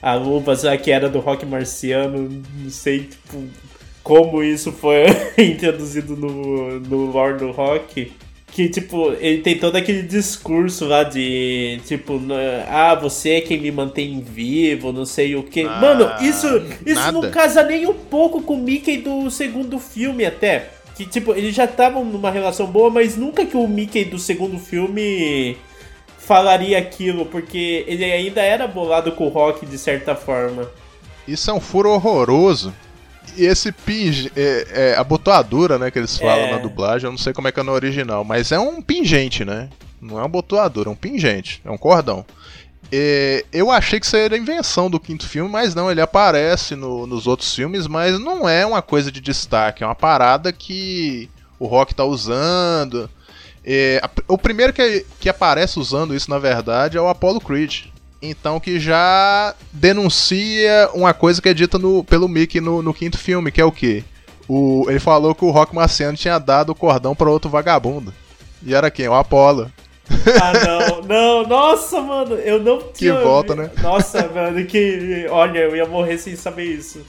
a luvas lá que era do Rock Marciano. Não sei, tipo, como isso foi introduzido no, no lore do Rock. Que, tipo, ele tem todo aquele discurso lá de, tipo, ah, você é quem me mantém vivo, não sei o que. Ah, Mano, isso, isso não casa nem um pouco com o Mickey do segundo filme até. Que, tipo, eles já estavam numa relação boa, mas nunca que o Mickey do segundo filme falaria aquilo, porque ele ainda era bolado com o Rock de certa forma. Isso é um furo horroroso. E esse pinge, é, é, a botoadura, né, que eles falam É. na dublagem, eu não sei como é que é no original, mas é um pingente, né? Não é uma botoadura, é um pingente, é um cordão. É, eu achei que era invenção do quinto filme, mas não, ele aparece no- nos outros filmes, mas não é uma coisa de destaque, é uma parada que o Rock tá usando. É, a- o primeiro que, que aparece usando isso, na verdade, é o Apollo Creed. Então que já denuncia uma coisa que é dita no- pelo Mickey no, no quinto filme, que é o quê? O, ele falou que o Rock Marciano tinha dado o cordão para outro vagabundo. E era quem? O Apollo. Ah, não, não, nossa, mano, eu não tinha. volta, né? Nossa, mano, que. Olha, eu ia morrer sem saber isso.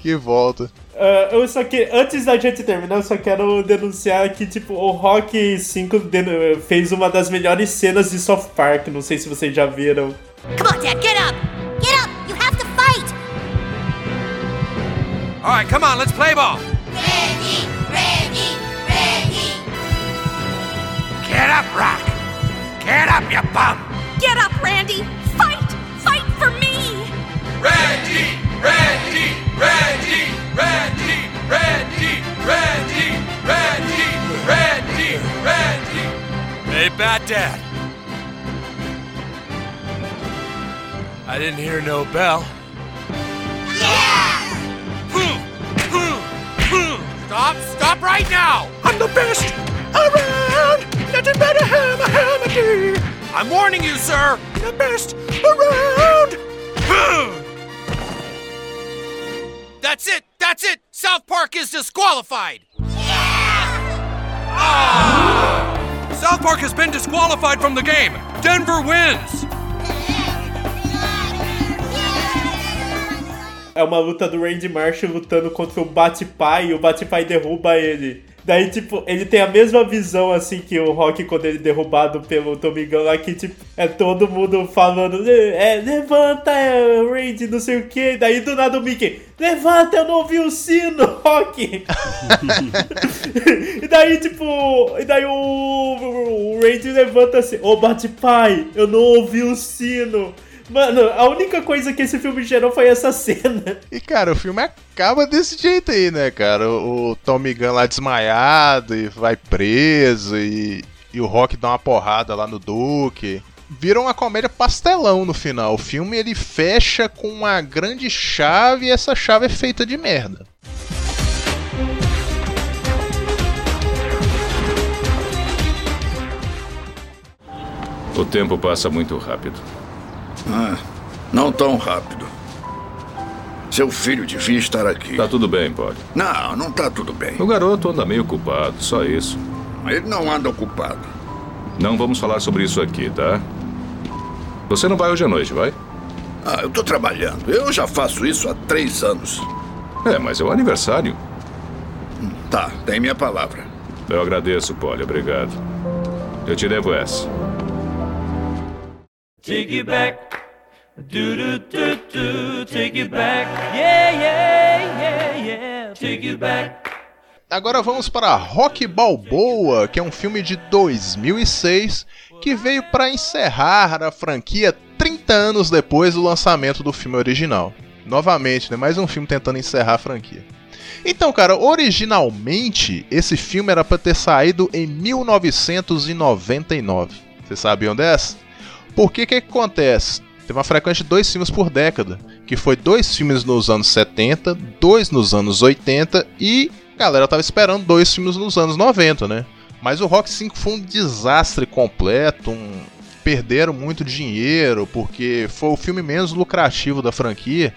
Que volta. Ah, eu só que antes da gente terminar, eu só quero denunciar que, tipo, o Rock 5 denu- fez uma das melhores cenas de South Park. Não sei se vocês já viram. Come on, Dad, get up! Get up! You have to fight! All right, come on, let's play ball. Ready, Get up, Rock! Get up, you bum! Get up, Randy! Fight! Fight for me! Randy! Randy! Randy! Randy! Randy! Randy! Randy! Randy! Randy! Hey, Bat Dad. I didn't hear no bell. Yeah! Whoo! Who! Stop! Stop right now! I'm the best I'm warning you, sir! The best around. Boom! That's it! That's it! South Park is disqualified! Ah! South Park has been disqualified from the game! Denver wins! É uma luta do Randy Marsh lutando contra o Bate-Pai e o Bate-Pai derruba ele. Daí, tipo, ele tem a mesma visão, assim, que o Rock quando ele é derrubado pelo Gunn lá, que, tipo, é todo mundo falando, é, levanta, é, Randy, não sei o que. Daí, do nada, o Mickey, levanta, eu não ouvi o sino, Rock. e daí, tipo, e daí o, o Randy levanta assim, ô, Bate-Pai, eu não ouvi o sino. Mano, a única coisa que esse filme gerou foi essa cena. E, cara, o filme acaba desse jeito aí, né, cara? O, o Tommy Gunn lá desmaiado e vai preso e, e o Rock dá uma porrada lá no Duke. Vira uma comédia pastelão no final. O filme ele fecha com uma grande chave e essa chave é feita de merda. O tempo passa muito rápido. Ah, não tão rápido. Seu filho devia estar aqui. Tá tudo bem, Polly. Não, não tá tudo bem. O garoto anda meio ocupado, só isso. Ele não anda ocupado. Não vamos falar sobre isso aqui, tá? Você não vai hoje à noite, vai? Ah, eu tô trabalhando. Eu já faço isso há três anos. É, mas é o aniversário. Tá, tem minha palavra. Eu agradeço, Polly, obrigado. Eu te devo essa. Take it back. Do do do do. Take it back. Yeah, yeah, yeah, yeah. Take it back. Agora vamos para Rock Balboa, que é um filme de 2006 que veio para encerrar a franquia 30 anos depois do lançamento do filme original. Novamente, né, mais um filme tentando encerrar a franquia. Então, cara, originalmente esse filme era para ter saído em 1999. Vocês sabiam dessa? Por que que acontece? Tem uma frequência de dois filmes por década, que foi dois filmes nos anos 70, dois nos anos 80 e a galera tava esperando dois filmes nos anos 90, né? Mas o Rock 5 foi um desastre completo, um... perderam muito dinheiro, porque foi o filme menos lucrativo da franquia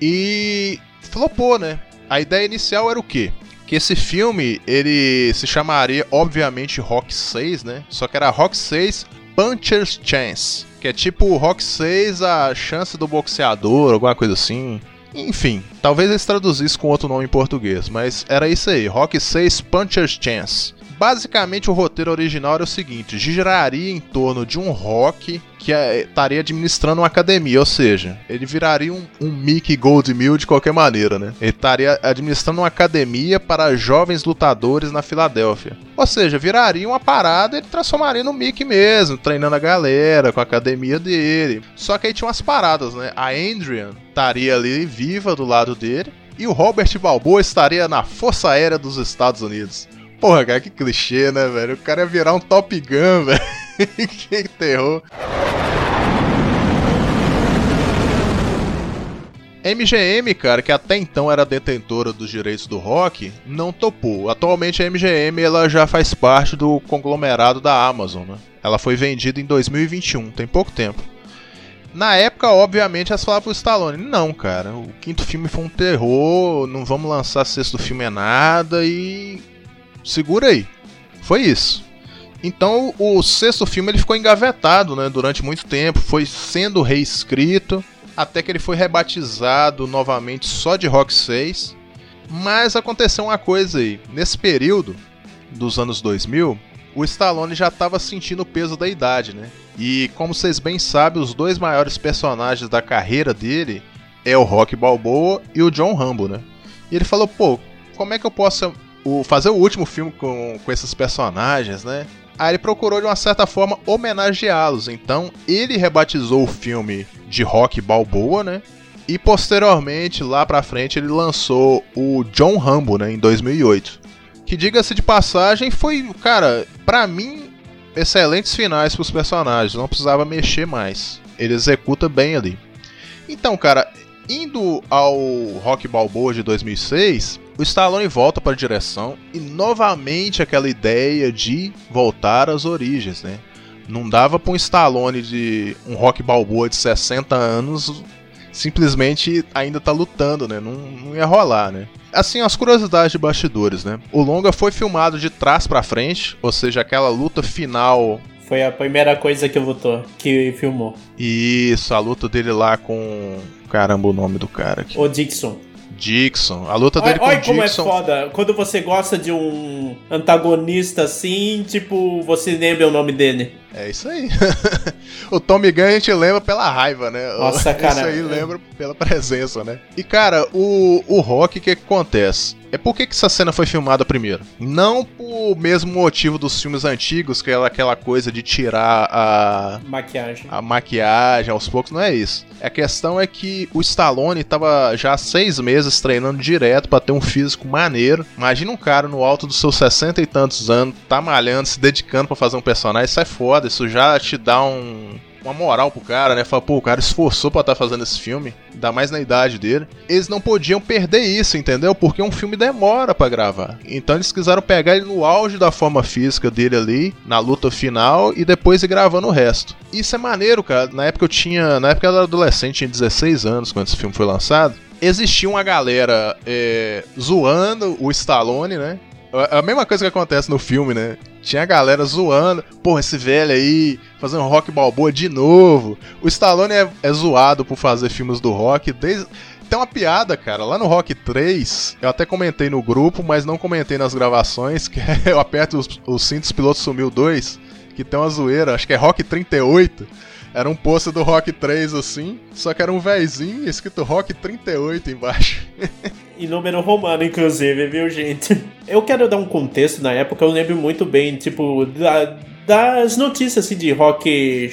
e flopou, né? A ideia inicial era o quê? Que esse filme, ele se chamaria, obviamente, Rock 6, né? Só que era Rock 6 Puncher's Chance, que é tipo Rock 6, a chance do boxeador, alguma coisa assim. Enfim, talvez eles traduzissem com outro nome em português, mas era isso aí, Rock 6 Puncher's Chance. Basicamente o roteiro original era o seguinte, giraria em torno de um Rock que é, estaria administrando uma academia, ou seja, ele viraria um, um Mickey Goldmill de qualquer maneira, né? Ele estaria administrando uma academia para jovens lutadores na Filadélfia. Ou seja, viraria uma parada e ele transformaria no Mickey mesmo, treinando a galera com a academia dele. Só que aí tinha umas paradas, né? A Andrian estaria ali viva do lado dele e o Robert Balboa estaria na Força Aérea dos Estados Unidos. Porra, cara, que clichê, né, velho? O cara ia virar um Top Gun, velho. que terror. MGM, cara, que até então era detentora dos direitos do rock, não topou. Atualmente a MGM ela já faz parte do conglomerado da Amazon, né? Ela foi vendida em 2021, tem pouco tempo. Na época, obviamente, elas falavam pro Stallone: Não, cara, o quinto filme foi um terror, não vamos lançar sexto filme é nada e. Segura aí. Foi isso. Então, o sexto filme ele ficou engavetado né, durante muito tempo, foi sendo reescrito, até que ele foi rebatizado novamente só de Rock 6. Mas aconteceu uma coisa aí: nesse período dos anos 2000, o Stallone já estava sentindo o peso da idade, né? E como vocês bem sabem, os dois maiores personagens da carreira dele é o Rock Balboa e o John Rambo, né? E ele falou: pô, como é que eu posso fazer o último filme com, com esses personagens, né? Aí ele procurou de uma certa forma homenageá-los. Então ele rebatizou o filme de Rock Balboa, né? E posteriormente, lá pra frente, ele lançou o John Rambo, né, em 2008. Que diga-se de passagem, foi, cara, pra mim, excelentes finais pros personagens, não precisava mexer mais. Ele executa bem ali. Então, cara, indo ao Rock Balboa de 2006, o Stallone volta para a direção e novamente aquela ideia de voltar às origens, né? Não dava para um Stallone de um Rock Balboa de 60 anos simplesmente ainda tá lutando, né? Não, não ia rolar, né? Assim, as curiosidades de bastidores, né? O longa foi filmado de trás para frente, ou seja, aquela luta final Foi a primeira coisa que lutou, que filmou. Isso, a luta dele lá com. Caramba, o nome do cara aqui. O Dixon. Dixon. A luta Olha, dele com o olha como é Dixon. foda. Quando você gosta de um antagonista assim, tipo, você lembra o nome dele. É isso aí. o Tommy Gunn a gente lembra pela raiva, né? Nossa, cara. Isso aí lembra pela presença, né? E cara, o, o Rock, o que, que acontece? É por que, que essa cena foi filmada primeiro? Não por mesmo motivo dos filmes antigos, que é aquela coisa de tirar a, Maquiagem. a maquiagem aos poucos, não é isso. A questão é que o Stallone tava já há seis meses treinando direto pra ter um físico maneiro. Imagina um cara no alto dos seus 60 e tantos anos, tá malhando, se dedicando pra fazer um personagem, isso é foda, isso já te dá um, uma moral pro cara, né? Fala, pô, o cara esforçou pra estar fazendo esse filme, ainda mais na idade dele. Eles não podiam perder isso, entendeu? Porque um filme demora pra gravar. Então eles quiseram pegar ele no auge da forma física dele ali, na luta final, e depois ir gravando o resto. Isso é maneiro, cara. Na época eu tinha. Na época eu era adolescente, tinha 16 anos quando esse filme foi lançado. Existia uma galera é, zoando o Stallone, né? A a mesma coisa que acontece no filme, né? Tinha a galera zoando, porra, esse velho aí fazendo rock balboa de novo. O Stallone é, é zoado por fazer filmes do rock desde. Tem uma piada, cara, lá no Rock 3, eu até comentei no grupo, mas não comentei nas gravações, que é, eu aperto os, os cintos piloto sumiu 2, que tem uma zoeira, acho que é Rock 38. Era um pôster do Rock 3 assim, só que era um véizinho escrito Rock 38 embaixo. E número romano, inclusive, viu, gente? Eu quero dar um contexto na época, eu lembro muito bem, tipo, da- das notícias assim, de rock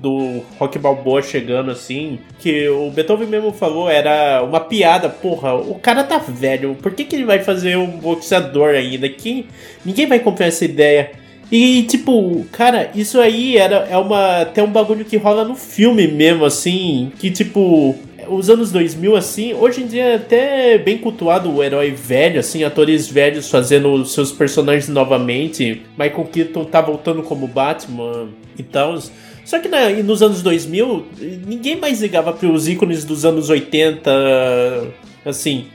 do rock balboa chegando assim, que o Beethoven mesmo falou, era uma piada, porra, o cara tá velho, por que, que ele vai fazer um boxeador ainda? Que ninguém vai comprar essa ideia. E tipo, cara, isso aí era é uma até um bagulho que rola no filme mesmo assim, que tipo, os anos 2000 assim, hoje em dia é até bem cultuado o herói velho assim, atores velhos fazendo seus personagens novamente. Michael Keaton tá voltando como Batman e tal. Só que na- nos anos 2000, ninguém mais ligava pros ícones dos anos 80, assim.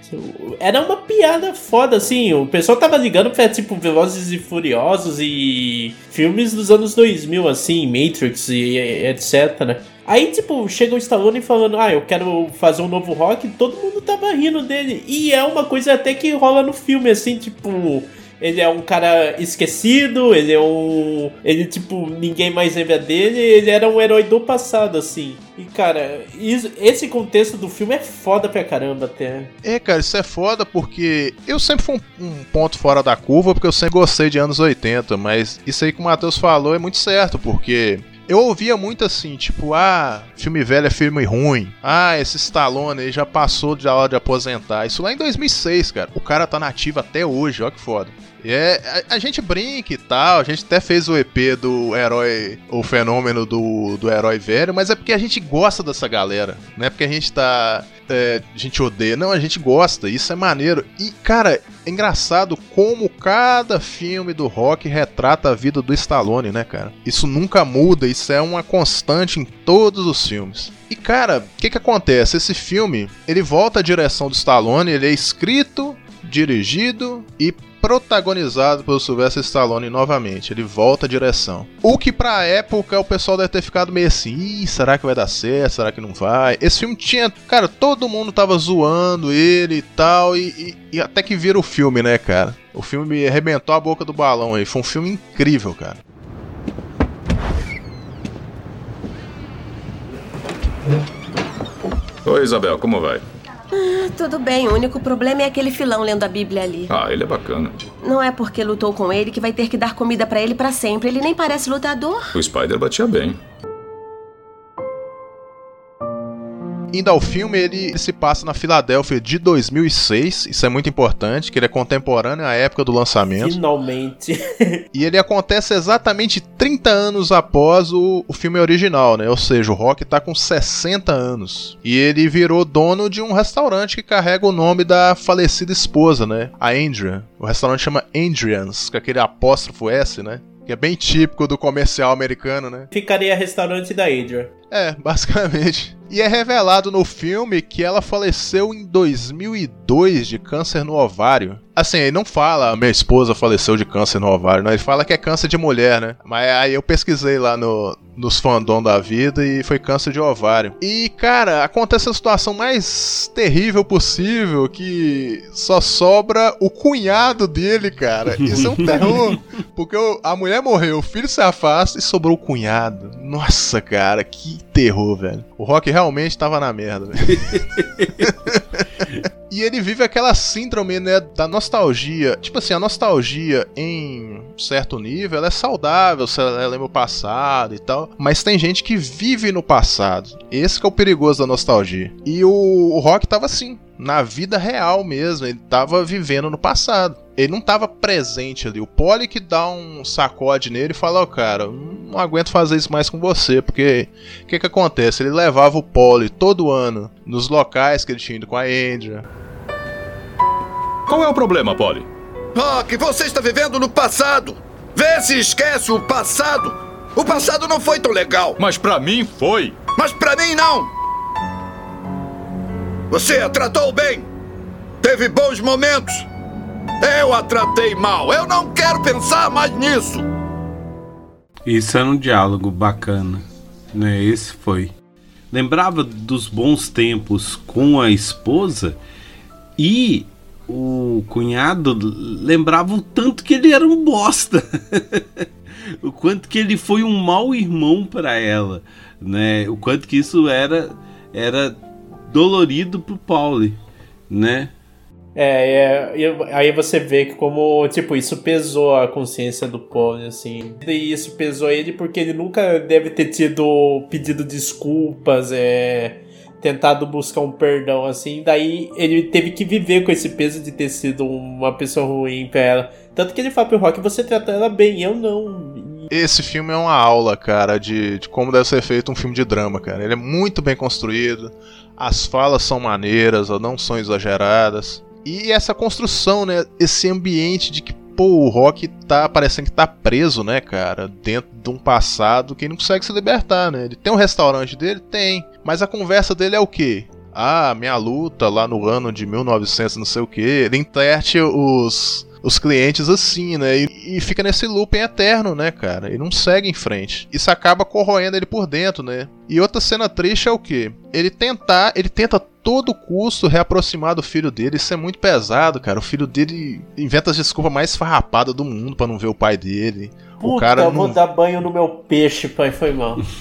Era uma piada foda, assim. O pessoal tava ligando pra, tipo, Velozes e Furiosos e filmes dos anos 2000, assim, Matrix e etc, né? Aí, tipo, chega o Stallone falando, ah, eu quero fazer um novo rock, todo mundo tava rindo dele. E é uma coisa até que rola no filme, assim, tipo... Ele é um cara esquecido, ele é um. Ele, tipo, ninguém mais lembra dele, ele era um herói do passado, assim. E, cara, isso- esse contexto do filme é foda pra caramba até. É, cara, isso é foda porque eu sempre fui um, um ponto fora da curva, porque eu sempre gostei de anos 80, mas isso aí que o Matheus falou é muito certo, porque eu ouvia muito assim, tipo, ah, filme velho é filme ruim. Ah, esse Stallone aí já passou de hora de aposentar. Isso lá em 2006, cara. O cara tá nativo até hoje, ó que foda. É, a, a gente brinca e tal, a gente até fez o EP do herói, o fenômeno do, do herói velho, mas é porque a gente gosta dessa galera, não é porque a gente tá. é, a gente odeia, não, a gente gosta, isso é maneiro. E, cara, é engraçado como cada filme do rock retrata a vida do Stallone, né, cara? Isso nunca muda, isso é uma constante em todos os filmes. E cara, o que que acontece? Esse filme, ele volta à direção do Stallone, ele é escrito, dirigido e protagonizado pelo Sylvester Stallone novamente. Ele volta à direção. O que pra época o pessoal deve ter ficado meio assim: será que vai dar certo? Será que não vai? Esse filme tinha. Cara, todo mundo tava zoando ele e tal. E, e- e até que vira o filme, né, cara? O filme arrebentou a boca do balão aí. Foi um filme incrível, cara. Oi, Isabel, como vai? Ah, tudo bem, o único problema é aquele filão lendo a Bíblia ali. Ah, ele é bacana. Não é porque lutou com ele que vai ter que dar comida pra ele pra sempre. Ele nem parece lutador. O Spider batia bem. Indo ao filme, ele, ele se passa na Filadélfia de 2006. Isso é muito importante, que ele é contemporâneo à época do lançamento. Finalmente. E ele acontece exatamente 30 anos após o, o filme original, né? Ou seja, o Rock tá com 60 anos. E ele virou dono de um restaurante que carrega o nome da falecida esposa, né? A Andrea. O restaurante chama Andrians, com aquele apóstrofo S, né? Que é bem típico do comercial americano, né? Ficaria restaurante da Adria. É, basicamente. E é revelado no filme que ela faleceu em 2002 de câncer no ovário. Assim, ele não fala minha esposa faleceu de câncer no ovário, não. Ele fala que é câncer de mulher, né? Mas aí eu pesquisei lá no, nos fandom da vida e foi câncer de ovário. E, cara, acontece a situação mais terrível possível que só sobra o cunhado dele, cara. Isso é um terror. Porque a mulher morreu, o filho se afasta e sobrou o cunhado. Nossa, cara, que terror, velho. O Rock realmente tava na merda, velho. E ele vive aquela síndrome, né, da nostalgia. Tipo assim, a nostalgia em certo nível, ela é saudável, se ela lembra o passado e tal. Mas tem gente que vive no passado. Esse que é o perigoso da nostalgia. E o, o Rock tava assim, na vida real mesmo. Ele tava vivendo no passado. Ele não tava presente ali. O Polly que dá um sacode nele e fala, ó, cara, não aguento fazer isso mais com você, porque o que que acontece? Ele levava o Polly todo ano nos locais que ele tinha ido com a Andrea. Qual é o problema, Polly? Rock, você está vivendo no passado. Vê se esquece o passado. O passado não foi tão legal. Mas pra mim foi. Mas pra mim não. Você a tratou bem. Teve bons momentos. Eu a tratei mal. Eu não quero pensar mais nisso. Isso era um diálogo bacana, né? Esse foi. Lembrava dos bons tempos com a esposa e o cunhado lembrava o tanto que ele era um bosta. o quanto que ele foi um mau irmão para ela, né? O quanto que isso era era dolorido pro Pauli, né? É, é, aí você vê que como, tipo, isso pesou a consciência do Paul, assim. E isso pesou ele porque ele nunca deve ter tido pedido desculpas, é, tentado buscar um perdão, assim. Daí ele teve que viver com esse peso de ter sido uma pessoa ruim pra ela. Tanto que ele fala pro Rock, você tratou ela bem, eu não. Esse filme é uma aula, cara, de, de como deve ser feito um filme de drama, cara. Ele é muito bem construído, as falas são maneiras, não são exageradas. E essa construção, né? Esse ambiente de que, o Rock tá parecendo que tá preso, né, cara? Dentro de um passado que ele não consegue se libertar, né? Ele tem um restaurante dele? Tem. Mas a conversa dele é o quê? Ah, minha luta lá no ano de 1900, não sei o que. Ele interte os, os clientes assim, né? E, e fica nesse looping eterno, né, cara? Ele não segue em frente. Isso acaba corroendo ele por dentro, né? E outra cena triste é o quê? Ele tentar, ele tenta todo custo reaproximar do filho dele. Isso é muito pesado, cara. O filho dele inventa as desculpas mais farrapadas do mundo para não ver o pai dele. Puta, o cara eu não... vou dar banho no meu peixe, pai, foi mal.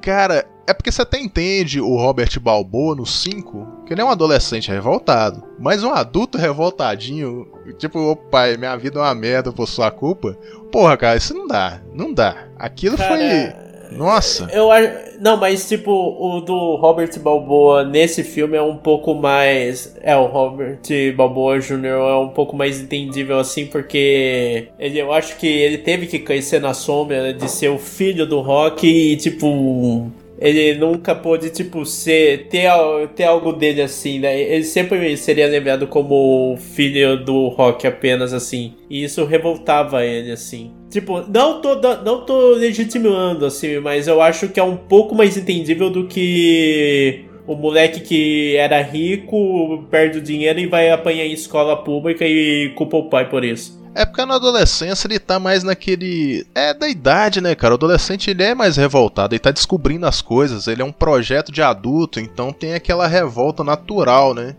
Cara, é porque você até entende o Robert Balboa no 5, que ele é um adolescente revoltado. Mas um adulto revoltadinho, tipo, ô pai, minha vida é uma merda por sua culpa. Porra, cara, isso não dá. Não dá. Aquilo Cara, foi. Nossa. Eu acho. Não, mas tipo, o do Robert Balboa nesse filme é um pouco mais. É, o Robert Balboa Jr. é um pouco mais entendível assim, porque ele, eu acho que ele teve que conhecer na sombra de ser o filho do Rock e, tipo. Ele nunca pôde, tipo, ser, ter, ter algo dele assim, né? Ele sempre seria lembrado como filho do Rock apenas, assim. E isso revoltava ele, assim. Tipo, não tô, não tô legitimando, assim, mas eu acho que é um pouco mais entendível do que o moleque que era rico, perde o dinheiro e vai apanhar em escola pública e culpa o pai por isso. É porque na adolescência ele tá mais naquele. É da idade, né, cara? O adolescente ele é mais revoltado, ele tá descobrindo as coisas, ele é um projeto de adulto, então tem aquela revolta natural, né?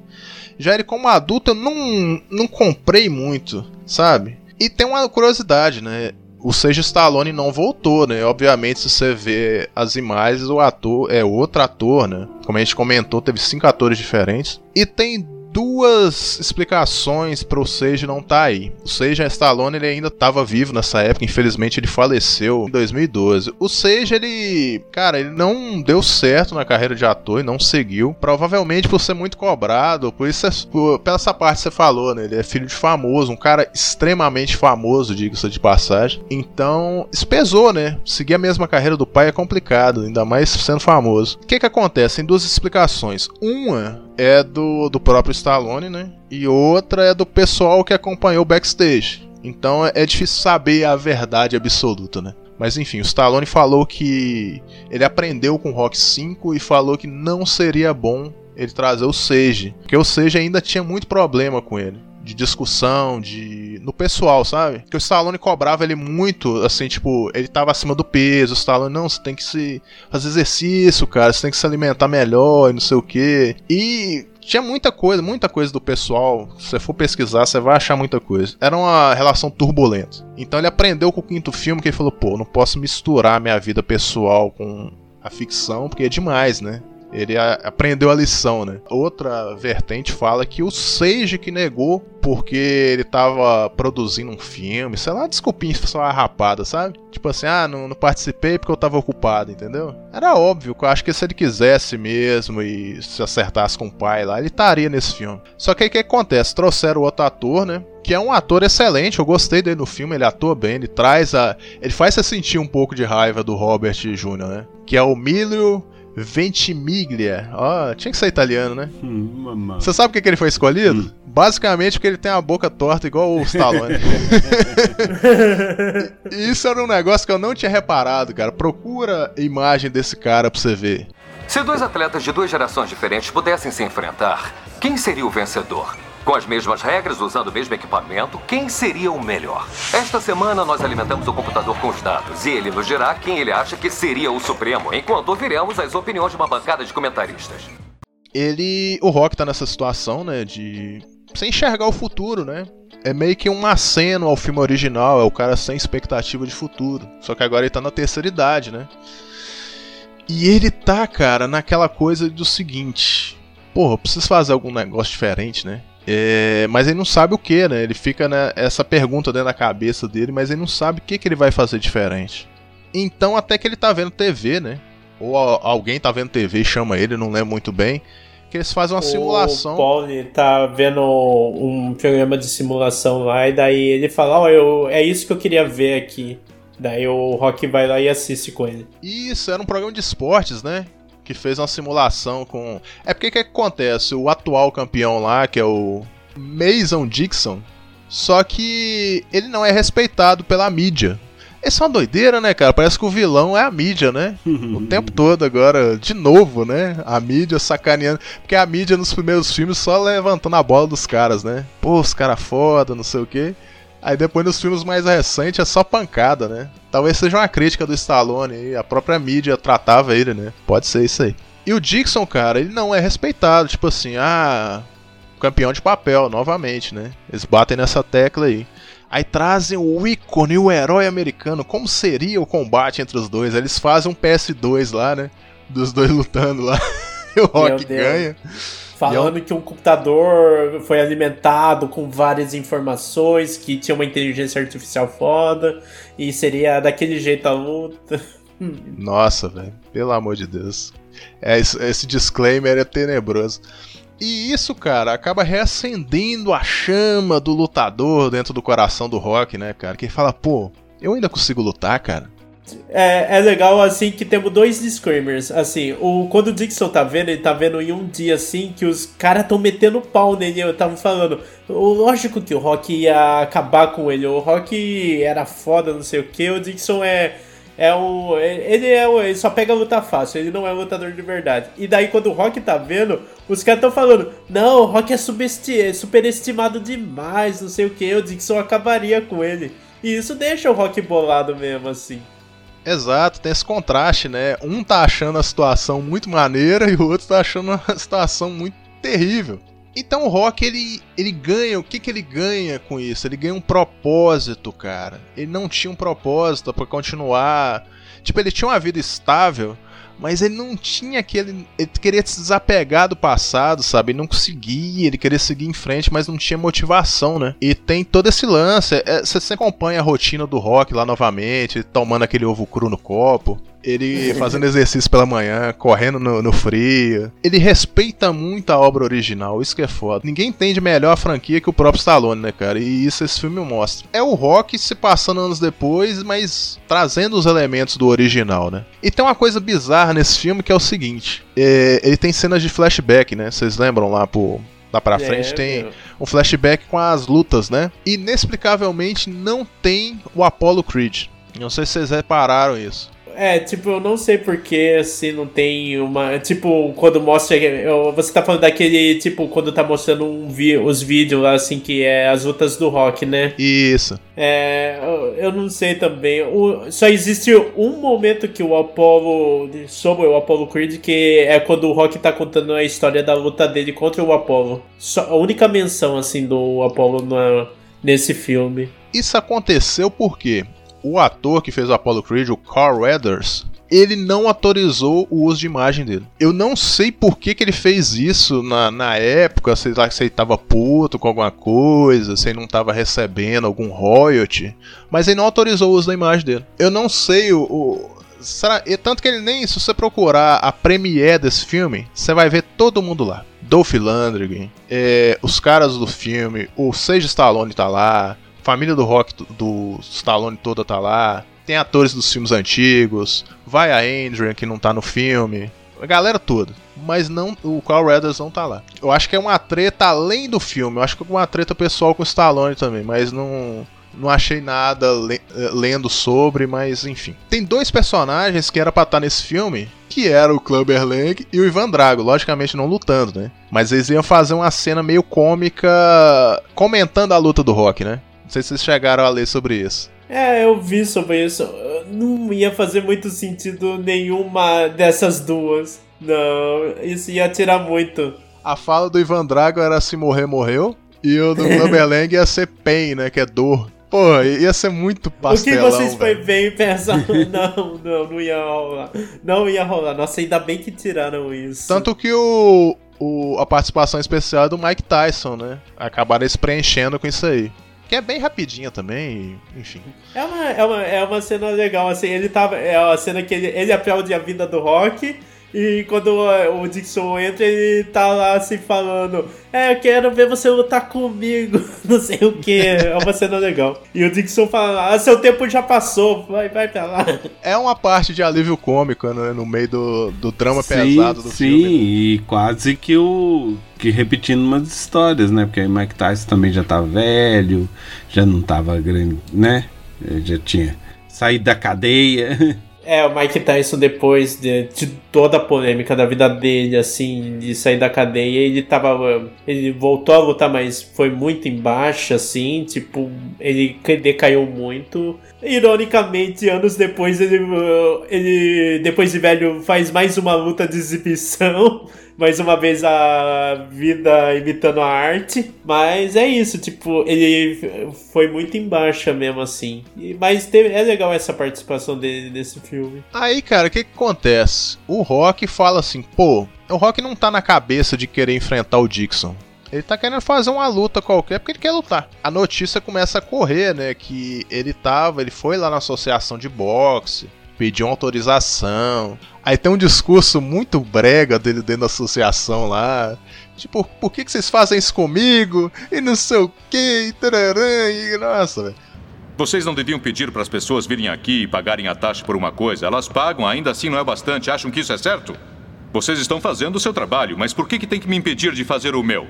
Já ele, como adulto, eu não, não comprei muito, sabe? E tem uma curiosidade, né? O Sage Stallone não voltou, né? Obviamente, se você vê as imagens, o ator é outro ator, né? Como a gente comentou, teve cinco atores diferentes. E tem duas explicações para o Sage não estar aí. O Sage Stallone ele ainda estava vivo nessa época, infelizmente ele faleceu em 2012. O Sage ele, cara, ele não deu certo na carreira de ator e não seguiu, provavelmente por ser muito cobrado, por isso é, por, pela essa parte que você falou, né? Ele é filho de famoso, um cara extremamente famoso, diga-se de passagem. Então, isso pesou, né? Seguir a mesma carreira do pai é complicado, ainda mais sendo famoso. O que que acontece? Tem duas explicações. Uma é do, do próprio Stallone, né? E outra é do pessoal que acompanhou o backstage. Então é, é difícil saber a verdade absoluta, né? Mas enfim, o Stallone falou que ele aprendeu com o Rock 5 e falou que não seria bom ele trazer o Sage, porque o Sage ainda tinha muito problema com ele de discussão, de. no pessoal, sabe? Que o Stallone cobrava ele muito, assim, tipo, ele tava acima do peso, o Stallone, não, você tem que se fazer exercício, cara, você tem que se alimentar melhor e não sei o que. E tinha muita coisa, muita coisa do pessoal. Se você for pesquisar, você vai achar muita coisa. Era uma relação turbulenta. Então ele aprendeu com o quinto filme que ele falou: pô, não posso misturar minha vida pessoal com a ficção, porque é demais, né? Ele a, aprendeu a lição, né? Outra vertente fala que o Seiji que negou porque ele tava produzindo um filme, sei lá, desculpinha só rapada, sabe? Tipo assim, ah, não, não, participei porque eu tava ocupado, entendeu? Era óbvio eu acho que se ele quisesse mesmo e se acertasse com o pai lá, ele estaria nesse filme. Só que aí o que acontece? Trouxeram outro ator, né? Que é um ator excelente, eu gostei dele no filme, ele atua bem, ele traz a. Ele faz você sentir um pouco de raiva do Robert Jr., né? Que é o Milio Ventimiglia. Ó, oh, tinha que ser italiano, né? Hum, Você sabe por que, ele foi escolhido? Hum. Basicamente porque ele tem a boca torta igual o Stallone. Isso era um negócio que eu não tinha reparado, cara. Procura a imagem desse cara pra você ver. Se dois atletas de duas gerações diferentes pudessem se enfrentar, quem seria o vencedor? Com as mesmas regras, usando o mesmo equipamento, quem seria o melhor? Esta semana nós alimentamos o computador com os dados e ele nos dirá quem ele acha que seria o Supremo, enquanto ouviremos as opiniões de uma bancada de comentaristas. Ele. O Rock tá nessa situação, né? De. sem enxergar o futuro, né? É meio que um aceno ao filme original, é o cara sem expectativa de futuro. Só que agora ele tá na terceira idade, né? E ele tá, cara, naquela coisa do seguinte: porra, preciso fazer algum negócio diferente, né? É, mas ele não sabe o que, né? Ele fica né, essa pergunta dentro da cabeça dele, mas ele não sabe o que, que ele vai fazer diferente. Então, até que ele tá vendo TV, né? Ou alguém tá vendo TV e chama ele, não lembro muito bem. Que eles fazem uma o simulação. O Paul tá vendo um programa de simulação lá, e daí ele fala: Ó, oh, eu, é isso que eu queria ver aqui. Daí o Rock vai lá e assiste com ele. Isso, era um programa de esportes, né? Que fez uma simulação com. É porque o que acontece? O atual campeão lá, que é o Mason Dixon, só que ele não é respeitado pela mídia. Essa é uma doideira, né, cara? Parece que o vilão é a mídia, né? o tempo todo agora, de novo, né? A mídia sacaneando. Porque a mídia nos primeiros filmes só levantando a bola dos caras, né? Pô, os caras foda, não sei o quê. Aí depois nos filmes mais recentes é só pancada, né? Talvez seja uma crítica do Stallone e a própria mídia tratava ele, né? Pode ser isso aí. E o Dixon, cara, ele não é respeitado, tipo assim, ah, campeão de papel, novamente, né? Eles batem nessa tecla aí. Aí trazem o ícone, o herói americano. Como seria o combate entre os dois? Eles fazem um PS2 lá, né? Dos dois lutando lá. e o Rock ganha. Falando um... que um computador foi alimentado com várias informações, que tinha uma inteligência artificial foda, e seria daquele jeito a luta. Nossa, velho, pelo amor de Deus. É, esse, disclaimer é tenebroso. E isso, cara, acaba reacendendo a chama do lutador dentro do coração do Rock, né, cara? Que fala, pô, eu ainda consigo lutar, cara. É, é legal, assim, que temos dois disclaimers. Assim, o, quando o Dixon tá vendo, ele tá vendo em um dia, assim, que os caras tão metendo pau nele. Eu tava falando, lógico que o Rock ia acabar com ele. O Rock era foda, não sei o que. O Dixon é. É o. Ele, é ele só pega luta fácil, ele não é lutador de verdade. E daí, quando o Rock tá vendo, os caras tão falando: Não, o Rock é, é superestimado demais, não sei o que. O Dixon acabaria com ele. E isso deixa o Rock bolado mesmo, assim. Exato, tem esse contraste, né? Um tá achando a situação muito maneira e o outro tá achando a situação muito terrível. Então o Rock ele, ele ganha, o que que ele ganha com isso? Ele ganha um propósito, cara. Ele não tinha um propósito para continuar. Tipo, ele tinha uma vida estável, mas ele não tinha aquele. Ele queria se desapegar do passado, sabe? Ele não conseguia, ele queria seguir em frente, mas não tinha motivação, né? E tem todo esse lance. É, você acompanha a rotina do rock lá novamente, tomando aquele ovo cru no copo ele fazendo exercício pela manhã, correndo no, no, frio. Ele respeita muito a obra original, isso que é foda. Ninguém entende melhor a franquia que o próprio Stallone, né, cara? E isso esse filme mostra. É o rock se passando anos depois, mas trazendo os elementos do original, né? E tem uma coisa bizarra nesse filme que é o seguinte: é, ele tem cenas de flashback, né? Vocês lembram lá pro, lá pra é, frente tem meu. um flashback com as lutas, né? Inexplicavelmente não tem o Apollo Creed. Não sei se vocês repararam isso. É, tipo, eu não sei porque assim não tem uma. Tipo, quando mostra. eu- Você tá falando daquele. Tipo, quando tá mostrando um vi, os vídeos lá, assim, que é as lutas do rock, né? Isso. É. Eu, eu não sei também. O- só existe um momento que o Apollo. Sobre o Apollo Creed, que é quando o Rock tá contando a história da luta dele contra o Apollo. Só, a única menção, assim, do Apollo na, nesse filme. Isso aconteceu porque o ator que fez o Apollo Creed, o Carl Weathers, ele não autorizou o uso de imagem dele. Eu não sei por que, que ele fez isso na, na época, sei lá se ele tava puto com alguma coisa, se ele não tava recebendo algum royalty, mas ele não autorizou o uso da imagem dele. Eu não sei o. o- será, tanto que ele nem. Se você procurar a premiere desse filme, você vai ver todo mundo lá. Dolph Lundgren, é, os caras do filme, o Sage Stallone tá lá, família do rock do, Stallone toda tá lá, tem atores dos filmes antigos, vai a Andrea que não tá no filme, a galera toda. Mas não, o Carl Weathers não tá lá. Eu acho que é uma treta além do filme, eu acho que é uma treta pessoal com o Stallone também, mas não. Não achei nada le- eh, lendo sobre, mas enfim. Tem dois personagens que era pra estar nesse filme, que era o Clubber Lang e o Ivan Drago, logicamente não lutando, né? Mas eles iam fazer uma cena meio cômica comentando a luta do Rock, né? Não sei se vocês chegaram a ler sobre isso. É, eu vi sobre isso. Não ia fazer muito sentido nenhuma dessas duas. Não, isso ia tirar muito. A fala do Ivan Drago era se morrer, morreu. E o do Clubber Lang ia ser pain, né? Que é dor. Pô, ia ser muito o que pastelão, vocês foi bem pensar? Não, não, não ia rolar. Não ia rolar. Nossa, ainda bem que tiraram isso. Tanto que o, o- a participação especial é do Mike Tyson, né? Acabaram se preenchendo com isso aí. Que é bem rapidinha também, enfim. É uma, é, uma, é uma cena legal, assim, ele tava. É uma cena que ele, ele aplaude a vida do rock. E quando o Dixon entra, ele tá lá assim falando: É, eu quero ver você lutar comigo, não sei o que. É uma cena legal. E o Dixon fala: Ah, seu tempo já passou, vai, vai pra lá. É uma parte de alívio cômico, né? No meio do, do drama sim, pesado do sim, filme. e quase que o. que repetindo umas histórias, né? Porque aí Mike Tyson também já tava velho, já não tava grande, né? Ele Já tinha saído da cadeia. É, o Mike Tyson, depois de, de toda a polêmica da vida dele, assim, de sair da cadeia, ele tava. Ele voltou a lutar, mas foi muito embaixo, assim, tipo, ele decaiu muito. Ironicamente, anos depois, ele, uh, ele depois de velho, faz mais uma luta de exibição. Mais uma vez a vida imitando a arte. Mas é isso, tipo, ele foi muito em baixa mesmo, assim. Mas teve- é legal essa participação dele nesse filme. Aí, cara, o que, que acontece? O Rock fala assim, pô, o Rock não tá na cabeça de querer enfrentar o Dixon. Ele tá querendo fazer uma luta qualquer porque ele quer lutar. A notícia começa a correr, né? Que ele tava, ele foi lá na associação de boxe, pediu uma autorização. Aí tem um discurso muito brega dele dentro da associação lá. Tipo, por que, que vocês fazem isso comigo? E não sei o que, e tararã, e nossa, velho. Vocês não deviam pedir para as pessoas virem aqui e pagarem a taxa por uma coisa. Elas pagam, ainda assim não é bastante. Acham que isso é certo? Vocês estão fazendo o seu trabalho, mas por que, que tem que me impedir de fazer o meu?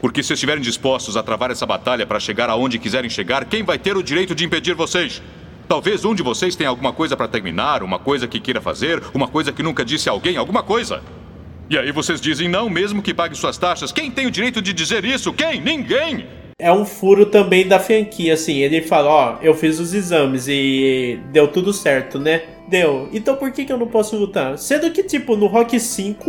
Porque se estiverem dispostos a travar essa batalha para chegar aonde quiserem chegar, quem vai ter o direito de impedir vocês? Talvez um de vocês tenha alguma coisa para terminar, uma coisa que queira fazer, uma coisa que nunca disse a alguém, alguma coisa. E aí vocês dizem não, mesmo que pague suas taxas. Quem tem o direito de dizer isso? Quem? Ninguém! É um furo também da franquia, assim. Ele fala, ó, eu fiz os exames e deu tudo certo, né? Deu. Então por que, que eu não posso lutar? Sendo que, tipo, no Rock 5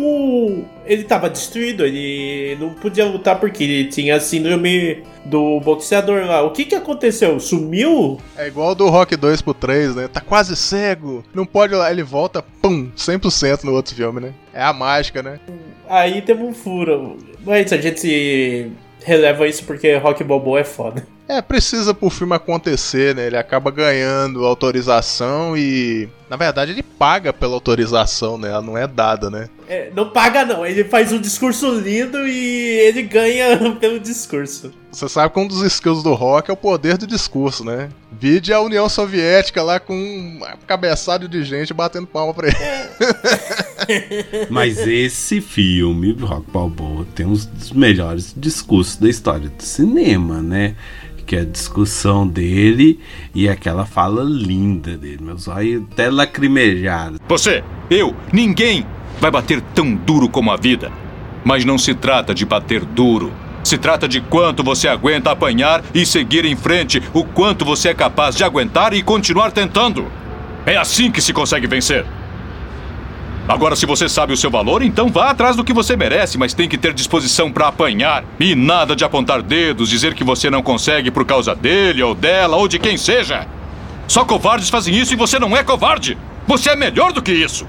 ele tava destruído, ele não podia lutar porque ele tinha a síndrome do boxeador lá. O que que aconteceu? Sumiu? É igual do Rock 2 pro 3, né? Tá quase cego. Não pode lá, ele volta, pum, 100% no outro filme, né? É a mágica, né? Aí temos um furo. Mas a gente releva isso porque Rock Balboa é foda. É, precisa pro filme acontecer, né? Ele acaba ganhando autorização e. Na verdade, ele paga pela autorização, né? Ela não é dada, né? É, não paga não, ele faz um discurso lindo e ele ganha pelo discurso. Você sabe que um dos skills do rock é o poder do discurso, né? Vide a União Soviética lá com um cabeçado de gente batendo palma pra ele. Mas esse filme, Rock Balboa, tem um dos melhores discursos da história do cinema, né? que é a discussão dele e aquela fala linda dele. Meus olhos até lacrimejaram. Você, eu, ninguém vai bater tão duro como a vida. Mas não se trata de bater duro. Se trata de quanto você aguenta apanhar e seguir em frente, o quanto você é capaz de aguentar e continuar tentando. É assim que se consegue vencer. Agora, se você sabe o seu valor, então vá atrás do que você merece, mas tem que ter disposição para apanhar. E nada de apontar dedos, dizer que você não consegue por causa dele ou dela ou de quem seja. Só covardes fazem isso e você não é covarde. Você é melhor do que isso.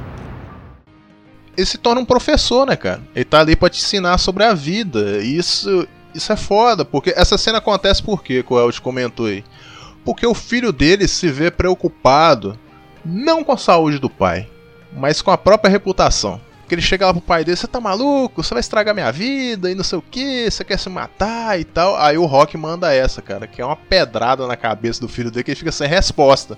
Ele se torna um professor, né, cara? Ele tá ali pra te ensinar sobre a vida. E isso, isso é foda, porque essa cena acontece por quê, que o Eld comentou aí? Porque o filho dele se vê preocupado não com a saúde do pai, mas com a própria reputação. Porque ele chega lá pro pai dele, você tá maluco? Você vai estragar minha vida e não sei o que, você quer se matar e tal. Aí o Rock manda essa, cara, que é uma pedrada na cabeça do filho dele que ele fica sem resposta.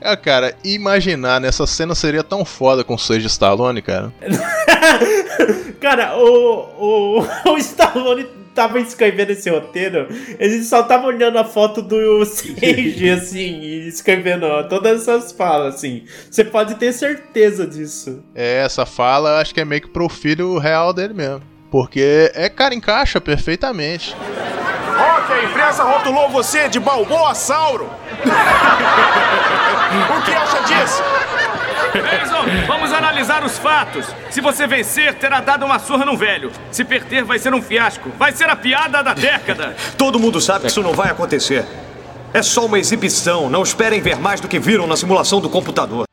É, cara, imaginar nessa cena seria tão foda com o Sage Stallone, cara. Cara, o, o, o Stallone tava escrevendo esse roteiro, ele só tava olhando a foto do Sage, assim, e escrevendo ó, todas essas falas, assim. Você pode ter certeza disso. É, essa fala acho que é meio que pro filho real dele mesmo. Porque é, cara, encaixa perfeitamente. Ok, a imprensa rotulou você de Balboa-sauro. o que acha disso? Benson, vamos analisar os fatos. Se você vencer, terá dado uma surra no velho. Se perder, vai ser um fiasco. Vai ser a piada da década. Todo mundo sabe que isso não vai acontecer. É só uma exibição. Não esperem ver mais do que viram na simulação do computador.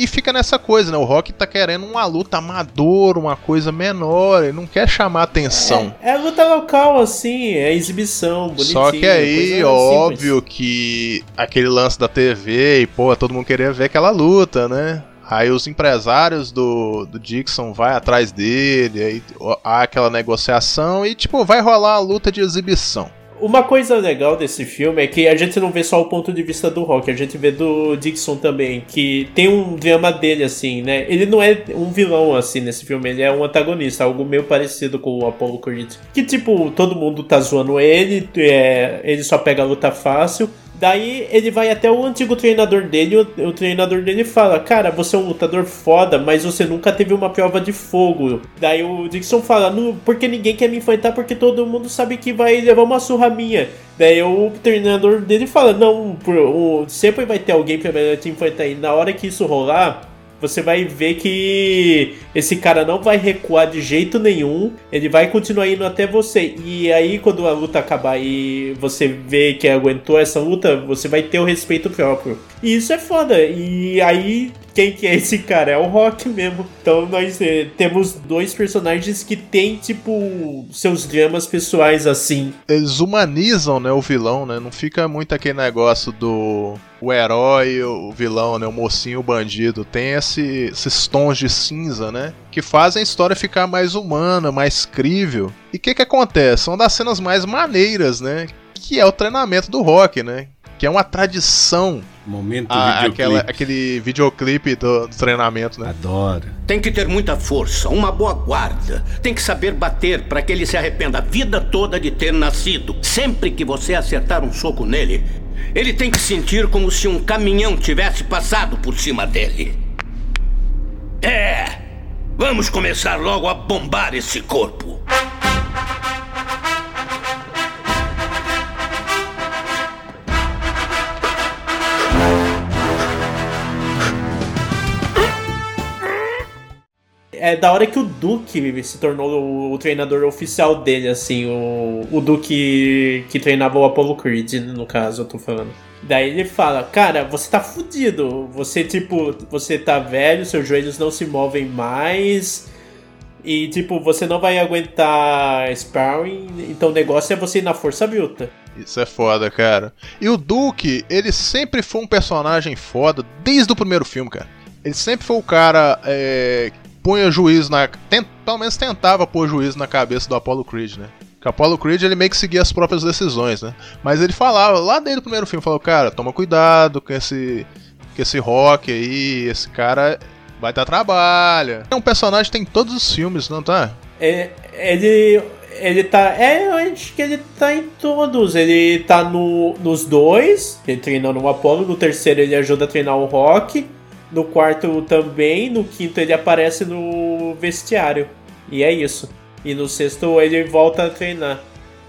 E fica nessa coisa, né? O Rock tá querendo uma luta amadora, uma coisa menor, ele não quer chamar atenção. É, é luta local, assim, é exibição, bonitinho. Só que aí, óbvio que aquele lance da TV e, pô, todo mundo queria ver aquela luta, né? Aí os empresários do, do Dixon vai atrás dele, aí há aquela negociação e, tipo, vai rolar a luta de exibição. Uma coisa legal desse filme é que a gente não vê só o ponto de vista do Rock, a gente vê do Dixon também, que tem um drama dele, assim, né? Ele não é um vilão, assim, nesse filme, ele é um antagonista, algo meio parecido com o Apollo Creed. Que, tipo, todo mundo tá zoando ele, é, ele só pega a luta fácil, Daí ele vai até o antigo treinador dele, o, o, treinador dele fala: Cara, você é um lutador foda, mas você nunca teve uma prova de fogo. Daí o Dixon fala: Porque ninguém quer me enfrentar, porque todo mundo sabe que vai levar uma surra minha. Daí o treinador dele fala: Não, por, o, sempre vai ter alguém pra te enfrentar. E na hora que isso rolar, você vai ver que esse cara não vai recuar de jeito nenhum, ele vai continuar indo até você. E aí, quando a luta acabar e você vê que aguentou essa luta, você vai ter o respeito próprio. E isso é foda. E aí, quem que é esse cara? É o Rock mesmo. Então nós eh, temos dois personagens que têm, tipo, seus dramas pessoais assim. Eles humanizam, né, o vilão, né? Não fica muito aquele negócio do o herói, o vilão, né, o mocinho, o bandido. Tem esse, esses tons de cinza, né? Que fazem a história ficar mais humana, mais crível. E o que que acontece? Uma das cenas mais maneiras, né? Que é o treinamento do Rock, né? Que é uma tradição Momento ah, videoclipe. aquela, aquele videoclipe do, do treinamento, né? Adoro. Tem que ter muita força, uma boa guarda. Tem que saber bater para que ele se arrependa a vida toda de ter nascido. Sempre que você acertar um soco nele, ele tem que sentir como se um caminhão tivesse passado por cima dele. É! Vamos começar logo a bombar esse corpo. É da hora que o Duke se tornou o, o treinador oficial dele, assim, o, o Duke que treinava o Apollo Creed, no caso, eu tô falando. Daí ele fala, cara, você tá fudido. Você, tipo, você tá velho, seus joelhos não se movem mais. E, tipo, você não vai aguentar sparring. Então o negócio é você ir na força bruta. Isso é foda, cara. E o Duke, ele sempre foi um personagem foda desde o primeiro filme, cara. Ele sempre foi o cara é, punha juízo na. Tent, pelo menos tentava pôr juízo na cabeça do Apollo Creed, né? Porque o Apollo Creed ele meio que seguia as próprias decisões, né? Mas ele falava, lá desde o primeiro filme, falou, cara, toma cuidado com esse. com esse rock aí, esse cara vai dar trabalho. É um personagem que tem em todos os filmes, não tá? É, ele, Ele tá. É, eu acho que ele tá em todos. Ele tá no, nos dois, ele treinando o Apollo. No terceiro, ele ajuda a treinar o Rock. No quarto também. No quinto, ele aparece no vestiário. E é isso. E no sexto, ele volta a treinar.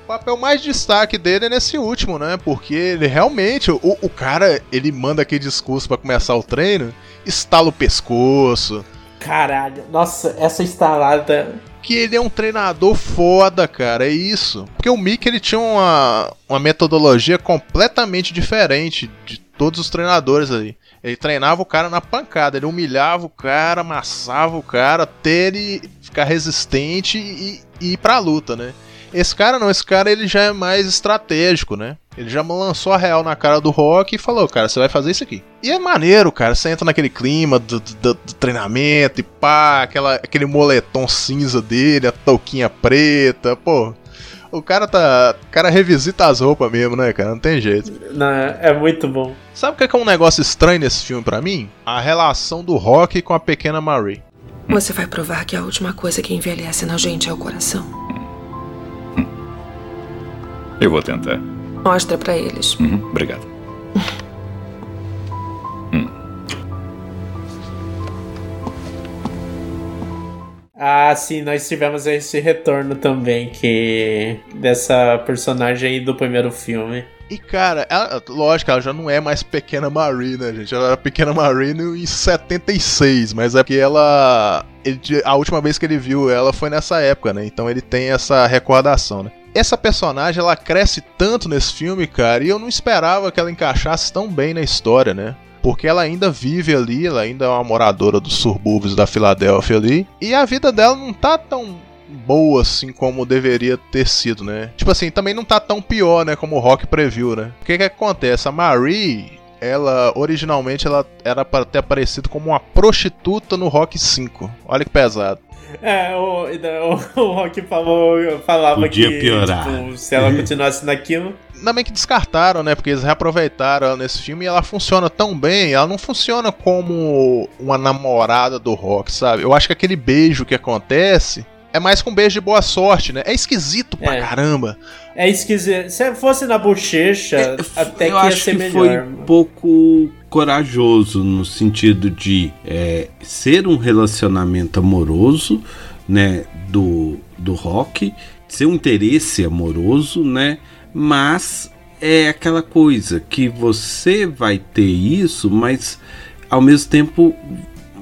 O papel mais destaque dele é nesse último, né? Porque ele realmente, o, o cara, ele manda aquele discurso para começar o treino, estala o pescoço. Caralho, nossa, essa instalada. Que ele é um treinador foda, cara, é isso. Porque o Mickey ele tinha uma, uma metodologia completamente diferente de todos os treinadores aí. Ele treinava o cara na pancada, ele humilhava o cara, amassava o cara até ele ficar resistente e, e ir pra luta, né? Esse cara não, esse cara ele já é mais estratégico, né? Ele já lançou a real na cara do Rock e falou, cara, você vai fazer isso aqui. E é maneiro, cara, você entra naquele clima do, do, do treinamento e pá, aquela, aquele moletom cinza dele, a touquinha preta, pô. O cara tá. O cara revisita as roupas mesmo, né, cara? Não tem jeito. Não, é muito bom. Sabe o que é, que é um negócio estranho nesse filme para mim? A relação do Rock com a pequena Marie. Você vai provar que a última coisa que envelhece na gente é o coração. Eu vou tentar. Mostra pra eles. Uhum, obrigado. Ah, sim, nós tivemos esse retorno também, que. dessa personagem aí do primeiro filme. E cara, ela, lógico, ela já não é mais pequena Marie, né, gente? Ela era pequena Marie em 76, mas é porque ela. Ele, a última vez que ele viu ela foi nessa época, né? Então ele tem essa recordação, né? Essa personagem ela cresce tanto nesse filme, cara, e eu não esperava que ela encaixasse tão bem na história, né? Porque ela ainda vive ali, ela ainda é uma moradora dos subúrbios da Filadélfia ali, e a vida dela não tá tão boa assim como deveria ter sido, né? Tipo assim, também não tá tão pior, né, como o Rock previu, né? O que que acontece? A Marie, ela originalmente ela era para ter aparecido como uma prostituta no Rock 5. Olha que pesado. É, o, o, o Rock falou, falava Podia que piorar. tipo, se ela continuasse naquilo. Ainda bem que descartaram, né? Porque eles reaproveitaram ela nesse filme e ela funciona tão bem. Ela não funciona como uma namorada do Rock, sabe? Eu acho que aquele beijo que acontece é mais com um beijo de boa sorte, né? É esquisito pra caramba. É esquisito. Se fosse na bochecha, até que ia ser que melhor. foi um pouco corajoso no sentido de é, ser um relacionamento amoroso, né, do, do rock, ser um interesse amoroso, né, mas é aquela coisa que você vai ter isso, mas ao mesmo tempo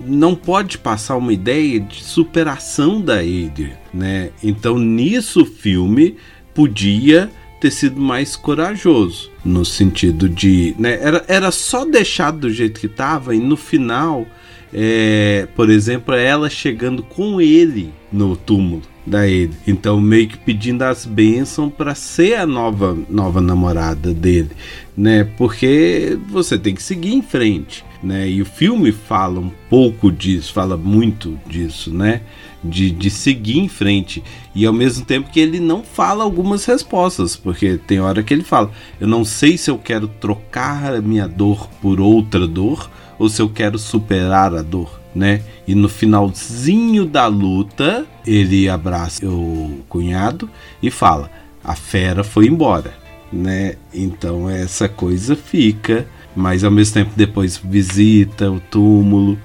não pode passar uma ideia de superação da Adrian, né? Então nisso o filme podia ter sido mais corajoso no sentido de, né? Era, era só deixar do jeito que tava e no final, é, por exemplo, ela chegando com ele no túmulo da ele. Então meio que pedindo as bênçãos para ser a nova nova namorada dele, né? Porque você tem que seguir em frente, né? E o filme fala um pouco disso, fala muito disso, né? De, de seguir em frente e ao mesmo tempo que ele não fala algumas respostas, porque tem hora que ele fala: Eu não sei se eu quero trocar a minha dor por outra dor ou se eu quero superar a dor, né? E no finalzinho da luta, ele abraça o cunhado e fala: A fera foi embora, né? Então essa coisa fica, mas ao mesmo tempo depois visita o túmulo,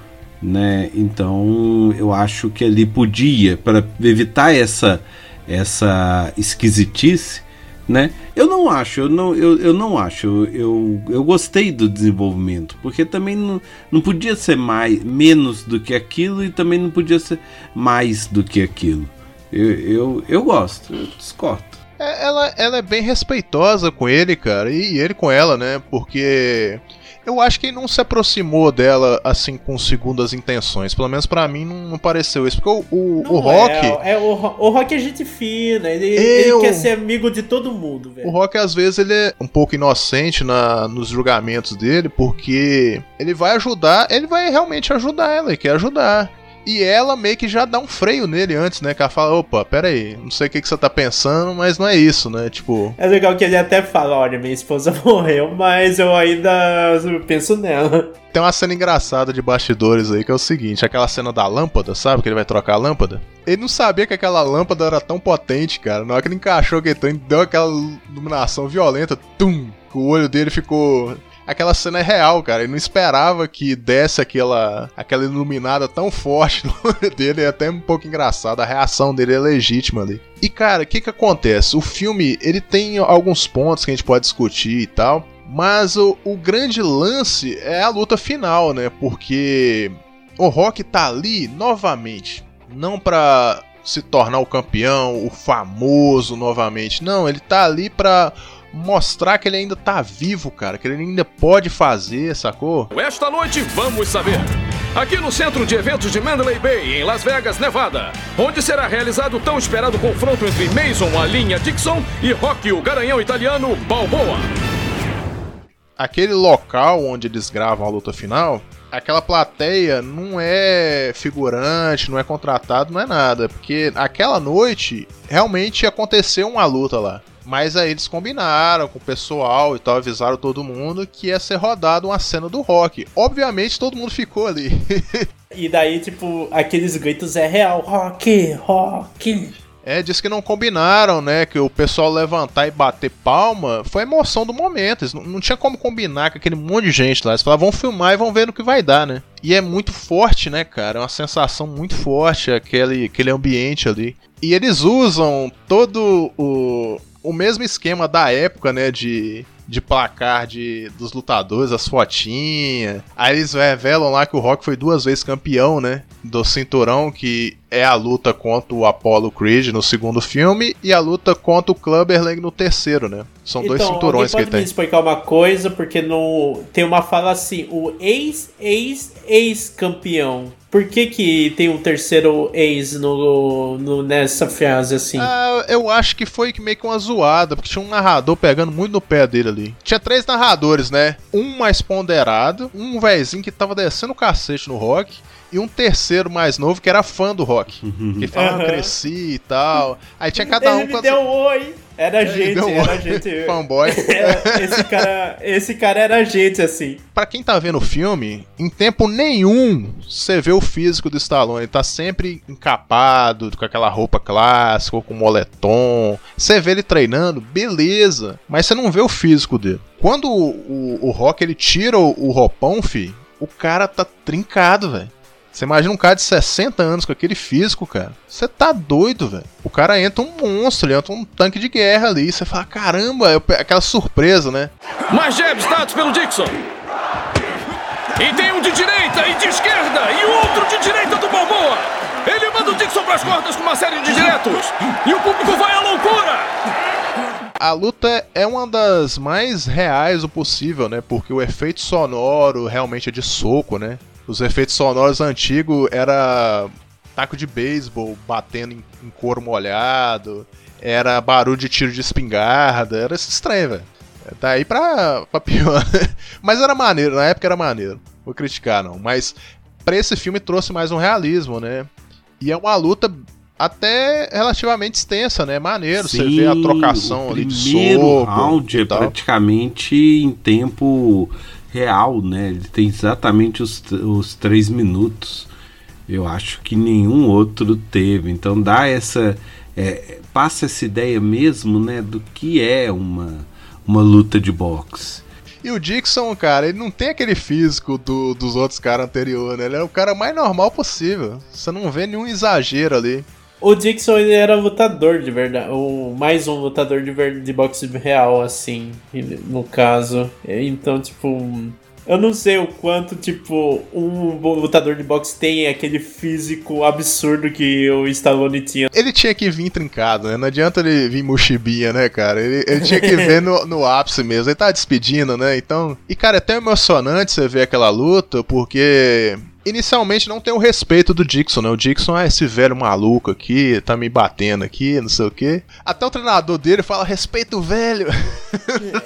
né? Então eu acho que ali podia para evitar essa essa esquisitice, né? Eu não acho, eu não, eu, eu não acho, eu, eu, gostei do desenvolvimento, porque também não, não podia ser mais menos do que aquilo e também não podia ser mais do que aquilo. Eu, eu, eu gosto, eu discordo. É, ela, ela é bem respeitosa com ele, cara, e ele com ela, né? Porque eu acho que ele não se aproximou dela assim com segundas intenções. Pelo menos pra mim não, não pareceu isso. Porque o, o, o Rock. É, é, o, o Rock é gente fina, ele, Eu- ele quer ser amigo de todo mundo, velho. O Rock, às vezes, ele é um pouco inocente na, nos julgamentos dele, porque ele vai ajudar, ele vai realmente ajudar ela, ele quer ajudar. E ela meio que já dá um freio nele antes, né? Que ela fala, opa, pera aí, não sei o que, que você tá pensando, mas não é isso, né? Tipo. É legal que ele até fala, olha, minha esposa morreu, mas eu ainda penso nela. Tem uma cena engraçada de bastidores aí que é o seguinte: aquela cena da lâmpada, sabe? Que ele vai trocar a lâmpada. Ele não sabia que aquela lâmpada era tão potente, cara. Na hora que ele encaixou que ele deu aquela iluminação violenta, tum! O olho dele ficou aquela cena é real, cara. Ele não esperava que desse aquela, aquela iluminada tão forte no olho dele. É até um pouco engraçado. A reação dele é legítima ali. E, cara, o que que acontece? O filme, ele tem alguns pontos que a gente pode discutir e tal. Mas o, o grande lance é a luta final, né? Porque o Rock tá ali novamente. Não pra se tornar o campeão, o famoso novamente. Não, ele tá ali pra mostrar que ele ainda tá vivo, cara, que ele ainda pode fazer, sacou? Esta noite vamos saber. Aqui no centro de eventos de Mandalay Bay, em Las Vegas, Nevada, onde será realizado o tão esperado confronto entre Mason, a linha Dixon, e Rocky, o garanhão italiano Balboa. Aquele local onde eles gravam a luta final, aquela plateia não é figurante, não é contratado, não é nada, porque aquela noite realmente aconteceu uma luta lá. Mas aí eles combinaram com o pessoal e tal, avisaram todo mundo que ia ser rodado uma cena do rock. Obviamente todo mundo ficou ali. e daí, tipo, aqueles gritos é real: rock, rock. É, diz que não combinaram, né? Que o pessoal levantar e bater palma foi a emoção do momento. Eles não, não tinha como combinar com aquele monte de gente lá. Eles falaram, vamos filmar e vão ver no que vai dar, né? E é muito forte, né, cara? É uma sensação muito forte aquele, aquele ambiente ali. E eles usam todo o, o mesmo esquema da época, né? De, de placar de, dos lutadores, as fotinhas. Aí eles revelam lá que o Rock foi duas vezes campeão, né? Do cinturão, que é a luta contra o Apollo Creed no segundo filme e a luta contra o Clubber Lang no terceiro, né? São então, dois cinturões que ele tem. me explicar uma coisa, porque no, tem uma fala assim, o ex, ex, ex-campeão. Por que que tem um terceiro ex no, no, nessa frase assim? Ah, eu acho que foi meio que uma zoada, porque tinha um narrador pegando muito no pé dele ali. Tinha três narradores, né? Um mais ponderado, um vezinho que tava descendo o cacete no rock e um terceiro mais novo que era fã do rock. Que falava, Aham. cresci e tal. Aí tinha cada Ele um me com a- deu um oi. Era gente, um era oi. gente. Fanboy. É, esse cara, esse cara era gente assim. Pra quem tá vendo o filme, em tempo nenhum você vê o físico do Stallone. Ele tá sempre encapado, com aquela roupa clássica, ou com moletom. Você vê ele treinando, beleza. Mas você não vê o físico dele. Quando o, o, o Rock ele tira o, o roupão, fi, o cara tá trincado, velho. Você imagina um cara de 60 anos com aquele físico, cara. Você tá doido, velho. O cara entra um monstro, ele entra um tanque de guerra ali. Você fala, caramba, é aquela surpresa, né? Mais jabs dados pelo Dixon. E tem um de direita e de esquerda. E outro de direita do Balboa. Ele manda o Dixon pras cordas com uma série de diretos. E o público vai à loucura. A luta é uma das mais reais o possível, né? Porque o efeito sonoro realmente é de soco, né? Os efeitos sonoros antigos era taco de beisebol batendo em, em couro molhado, era barulho de tiro de espingarda, era estranho, velho. Daí pra, pra pior. Mas era maneiro, na época era maneiro. Vou criticar, não. Mas pra esse filme trouxe mais um realismo, né? E é uma luta até relativamente extensa, né? Maneiro, você vê a trocação o ali de soco. round é praticamente em tempo real, né? Ele tem exatamente os, os três minutos. Eu acho que nenhum outro teve. Então dá essa. é, passa essa ideia mesmo, né? Do que é uma, uma luta de boxe. E o Dixon, cara, ele não tem aquele físico do- dos outros caras anteriores, né? Ele é o cara mais normal possível. Você não vê nenhum exagero ali. O Dixon ele era lutador de verdade, o mais um lutador de, ver- de boxe real, assim, no caso. Então, tipo, eu não sei o quanto, tipo, um lutador de boxe tem aquele físico absurdo que o Stallone tinha. Ele tinha que vir trincado, né? Não adianta ele vir mochibinha, né, cara? Ele, ele tinha que ver no, no ápice mesmo. Ele tá despedindo, né? Então. E, cara, é até emocionante você ver aquela luta, porque inicialmente não tem o respeito do Dixon, né? O Dixon, ah, esse velho maluco aqui, tá me batendo aqui, não sei o quê. Até o treinador dele fala, respeita o velho.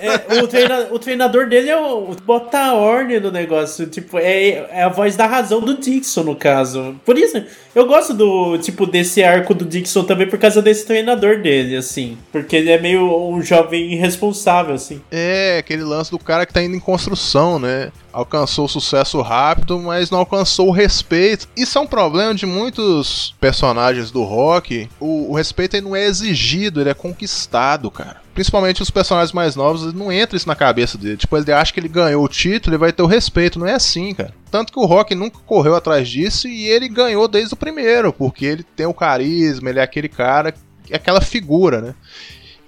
É, o, treina- o treinador dele é o botar ordem no negócio. Tipo, é, é a voz da razão do Dixon, no caso. Por isso, eu gosto do, tipo, desse arco do Dixon também por causa desse treinador dele, assim. Porque ele é meio um jovem irresponsável, assim. É, aquele lance do cara que tá indo em construção, né? Alcançou sucesso rápido, mas não alcançou o respeito. Isso é um problema de muitos personagens do rock. O, o respeito não é exigido, ele é conquistado, cara. Principalmente os personagens mais novos, não entra isso na cabeça dele. Tipo, ele acha que ele ganhou o título, ele vai ter o respeito. Não é assim, cara. Tanto que o Rock nunca correu atrás disso e ele ganhou desde o primeiro, porque ele tem o carisma, ele é aquele cara, é aquela figura, né?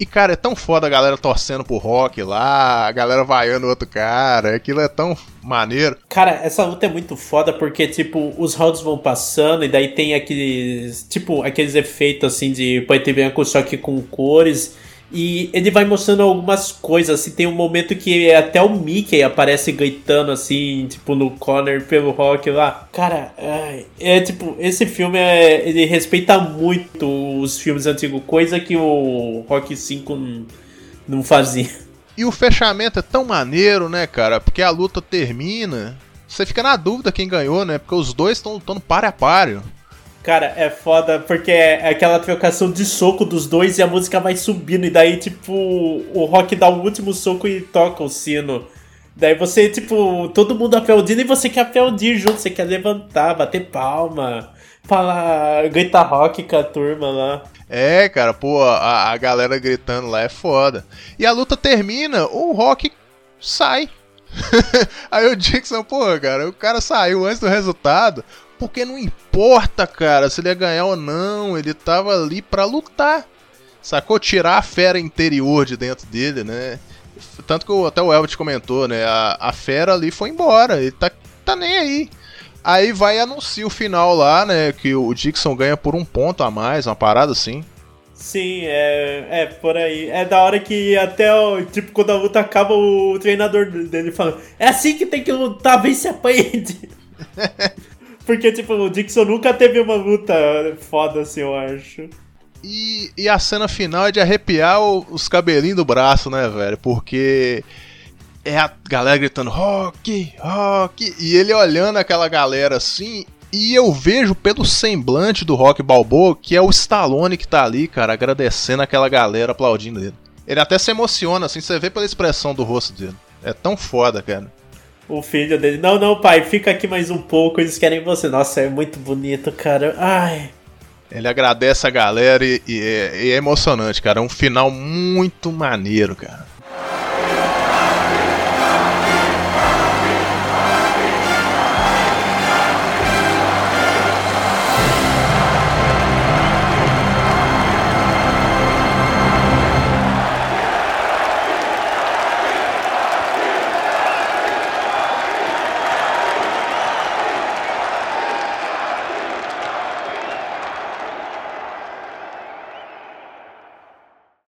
E, cara, é tão foda a galera torcendo pro rock lá, a galera vaiando o outro cara, aquilo é tão maneiro. Cara, essa luta é muito foda porque, tipo, os rounds vão passando e daí tem aqueles, tipo, aqueles efeitos, assim, de preto e só que com cores. E ele vai mostrando algumas coisas, assim, tem um momento que até o Mickey aparece gritando, assim, tipo, no corner pelo rock lá. Cara, ai, é tipo, esse filme, é, ele respeita muito os filmes antigos, coisa que o Rock 5 não, fazia. E o fechamento é tão maneiro, né, cara? Porque a luta termina, você fica na dúvida quem ganhou, né? Porque os dois estão lutando páreo a páreo. Cara, é foda porque é aquela trocação de soco dos dois e a música vai subindo. E daí, tipo, o Rock dá o último soco e toca o sino. Daí você, tipo, todo mundo aplaudindo e você quer aplaudir junto, você quer levantar, bater palma, falar, gritar rock com a turma lá. É, cara, pô, a, a galera gritando lá é foda. E a luta termina, o Rock sai. Aí o Dixon, pô, cara, o cara saiu antes do resultado, porque não importa, cara, se ele ia ganhar ou não, ele tava ali pra lutar. Sacou? Tirar a fera interior de dentro dele, né? Tanto que até o Elbert comentou, né? A, a fera ali foi embora, ele tá, tá nem aí. Aí vai e anuncia o final lá, né? Que o Dixon ganha por um ponto a mais, uma parada assim. Sim, é, é por aí. É da hora que até, o, tipo, quando a luta acaba, o treinador dele fala: É assim que tem que lutar, vem se apanhe. Porque, tipo, o Dixon nunca teve uma luta foda assim, eu acho. E, e a cena final é de arrepiar os cabelinhos do braço, né, velho? Porque é a galera gritando rock, rock, e ele olhando aquela galera assim. E eu vejo pelo semblante do Rock Balboa que é o Stallone que tá ali, cara, agradecendo aquela galera aplaudindo ele. Ele até se emociona, assim, você vê pela expressão do rosto dele. É tão foda, cara. O filho dele: Não, não, pai, fica aqui mais um pouco, eles querem você. Nossa, é muito bonito, cara. Ai. Ele agradece a galera e, e é, e é emocionante, cara. É um final muito maneiro, cara.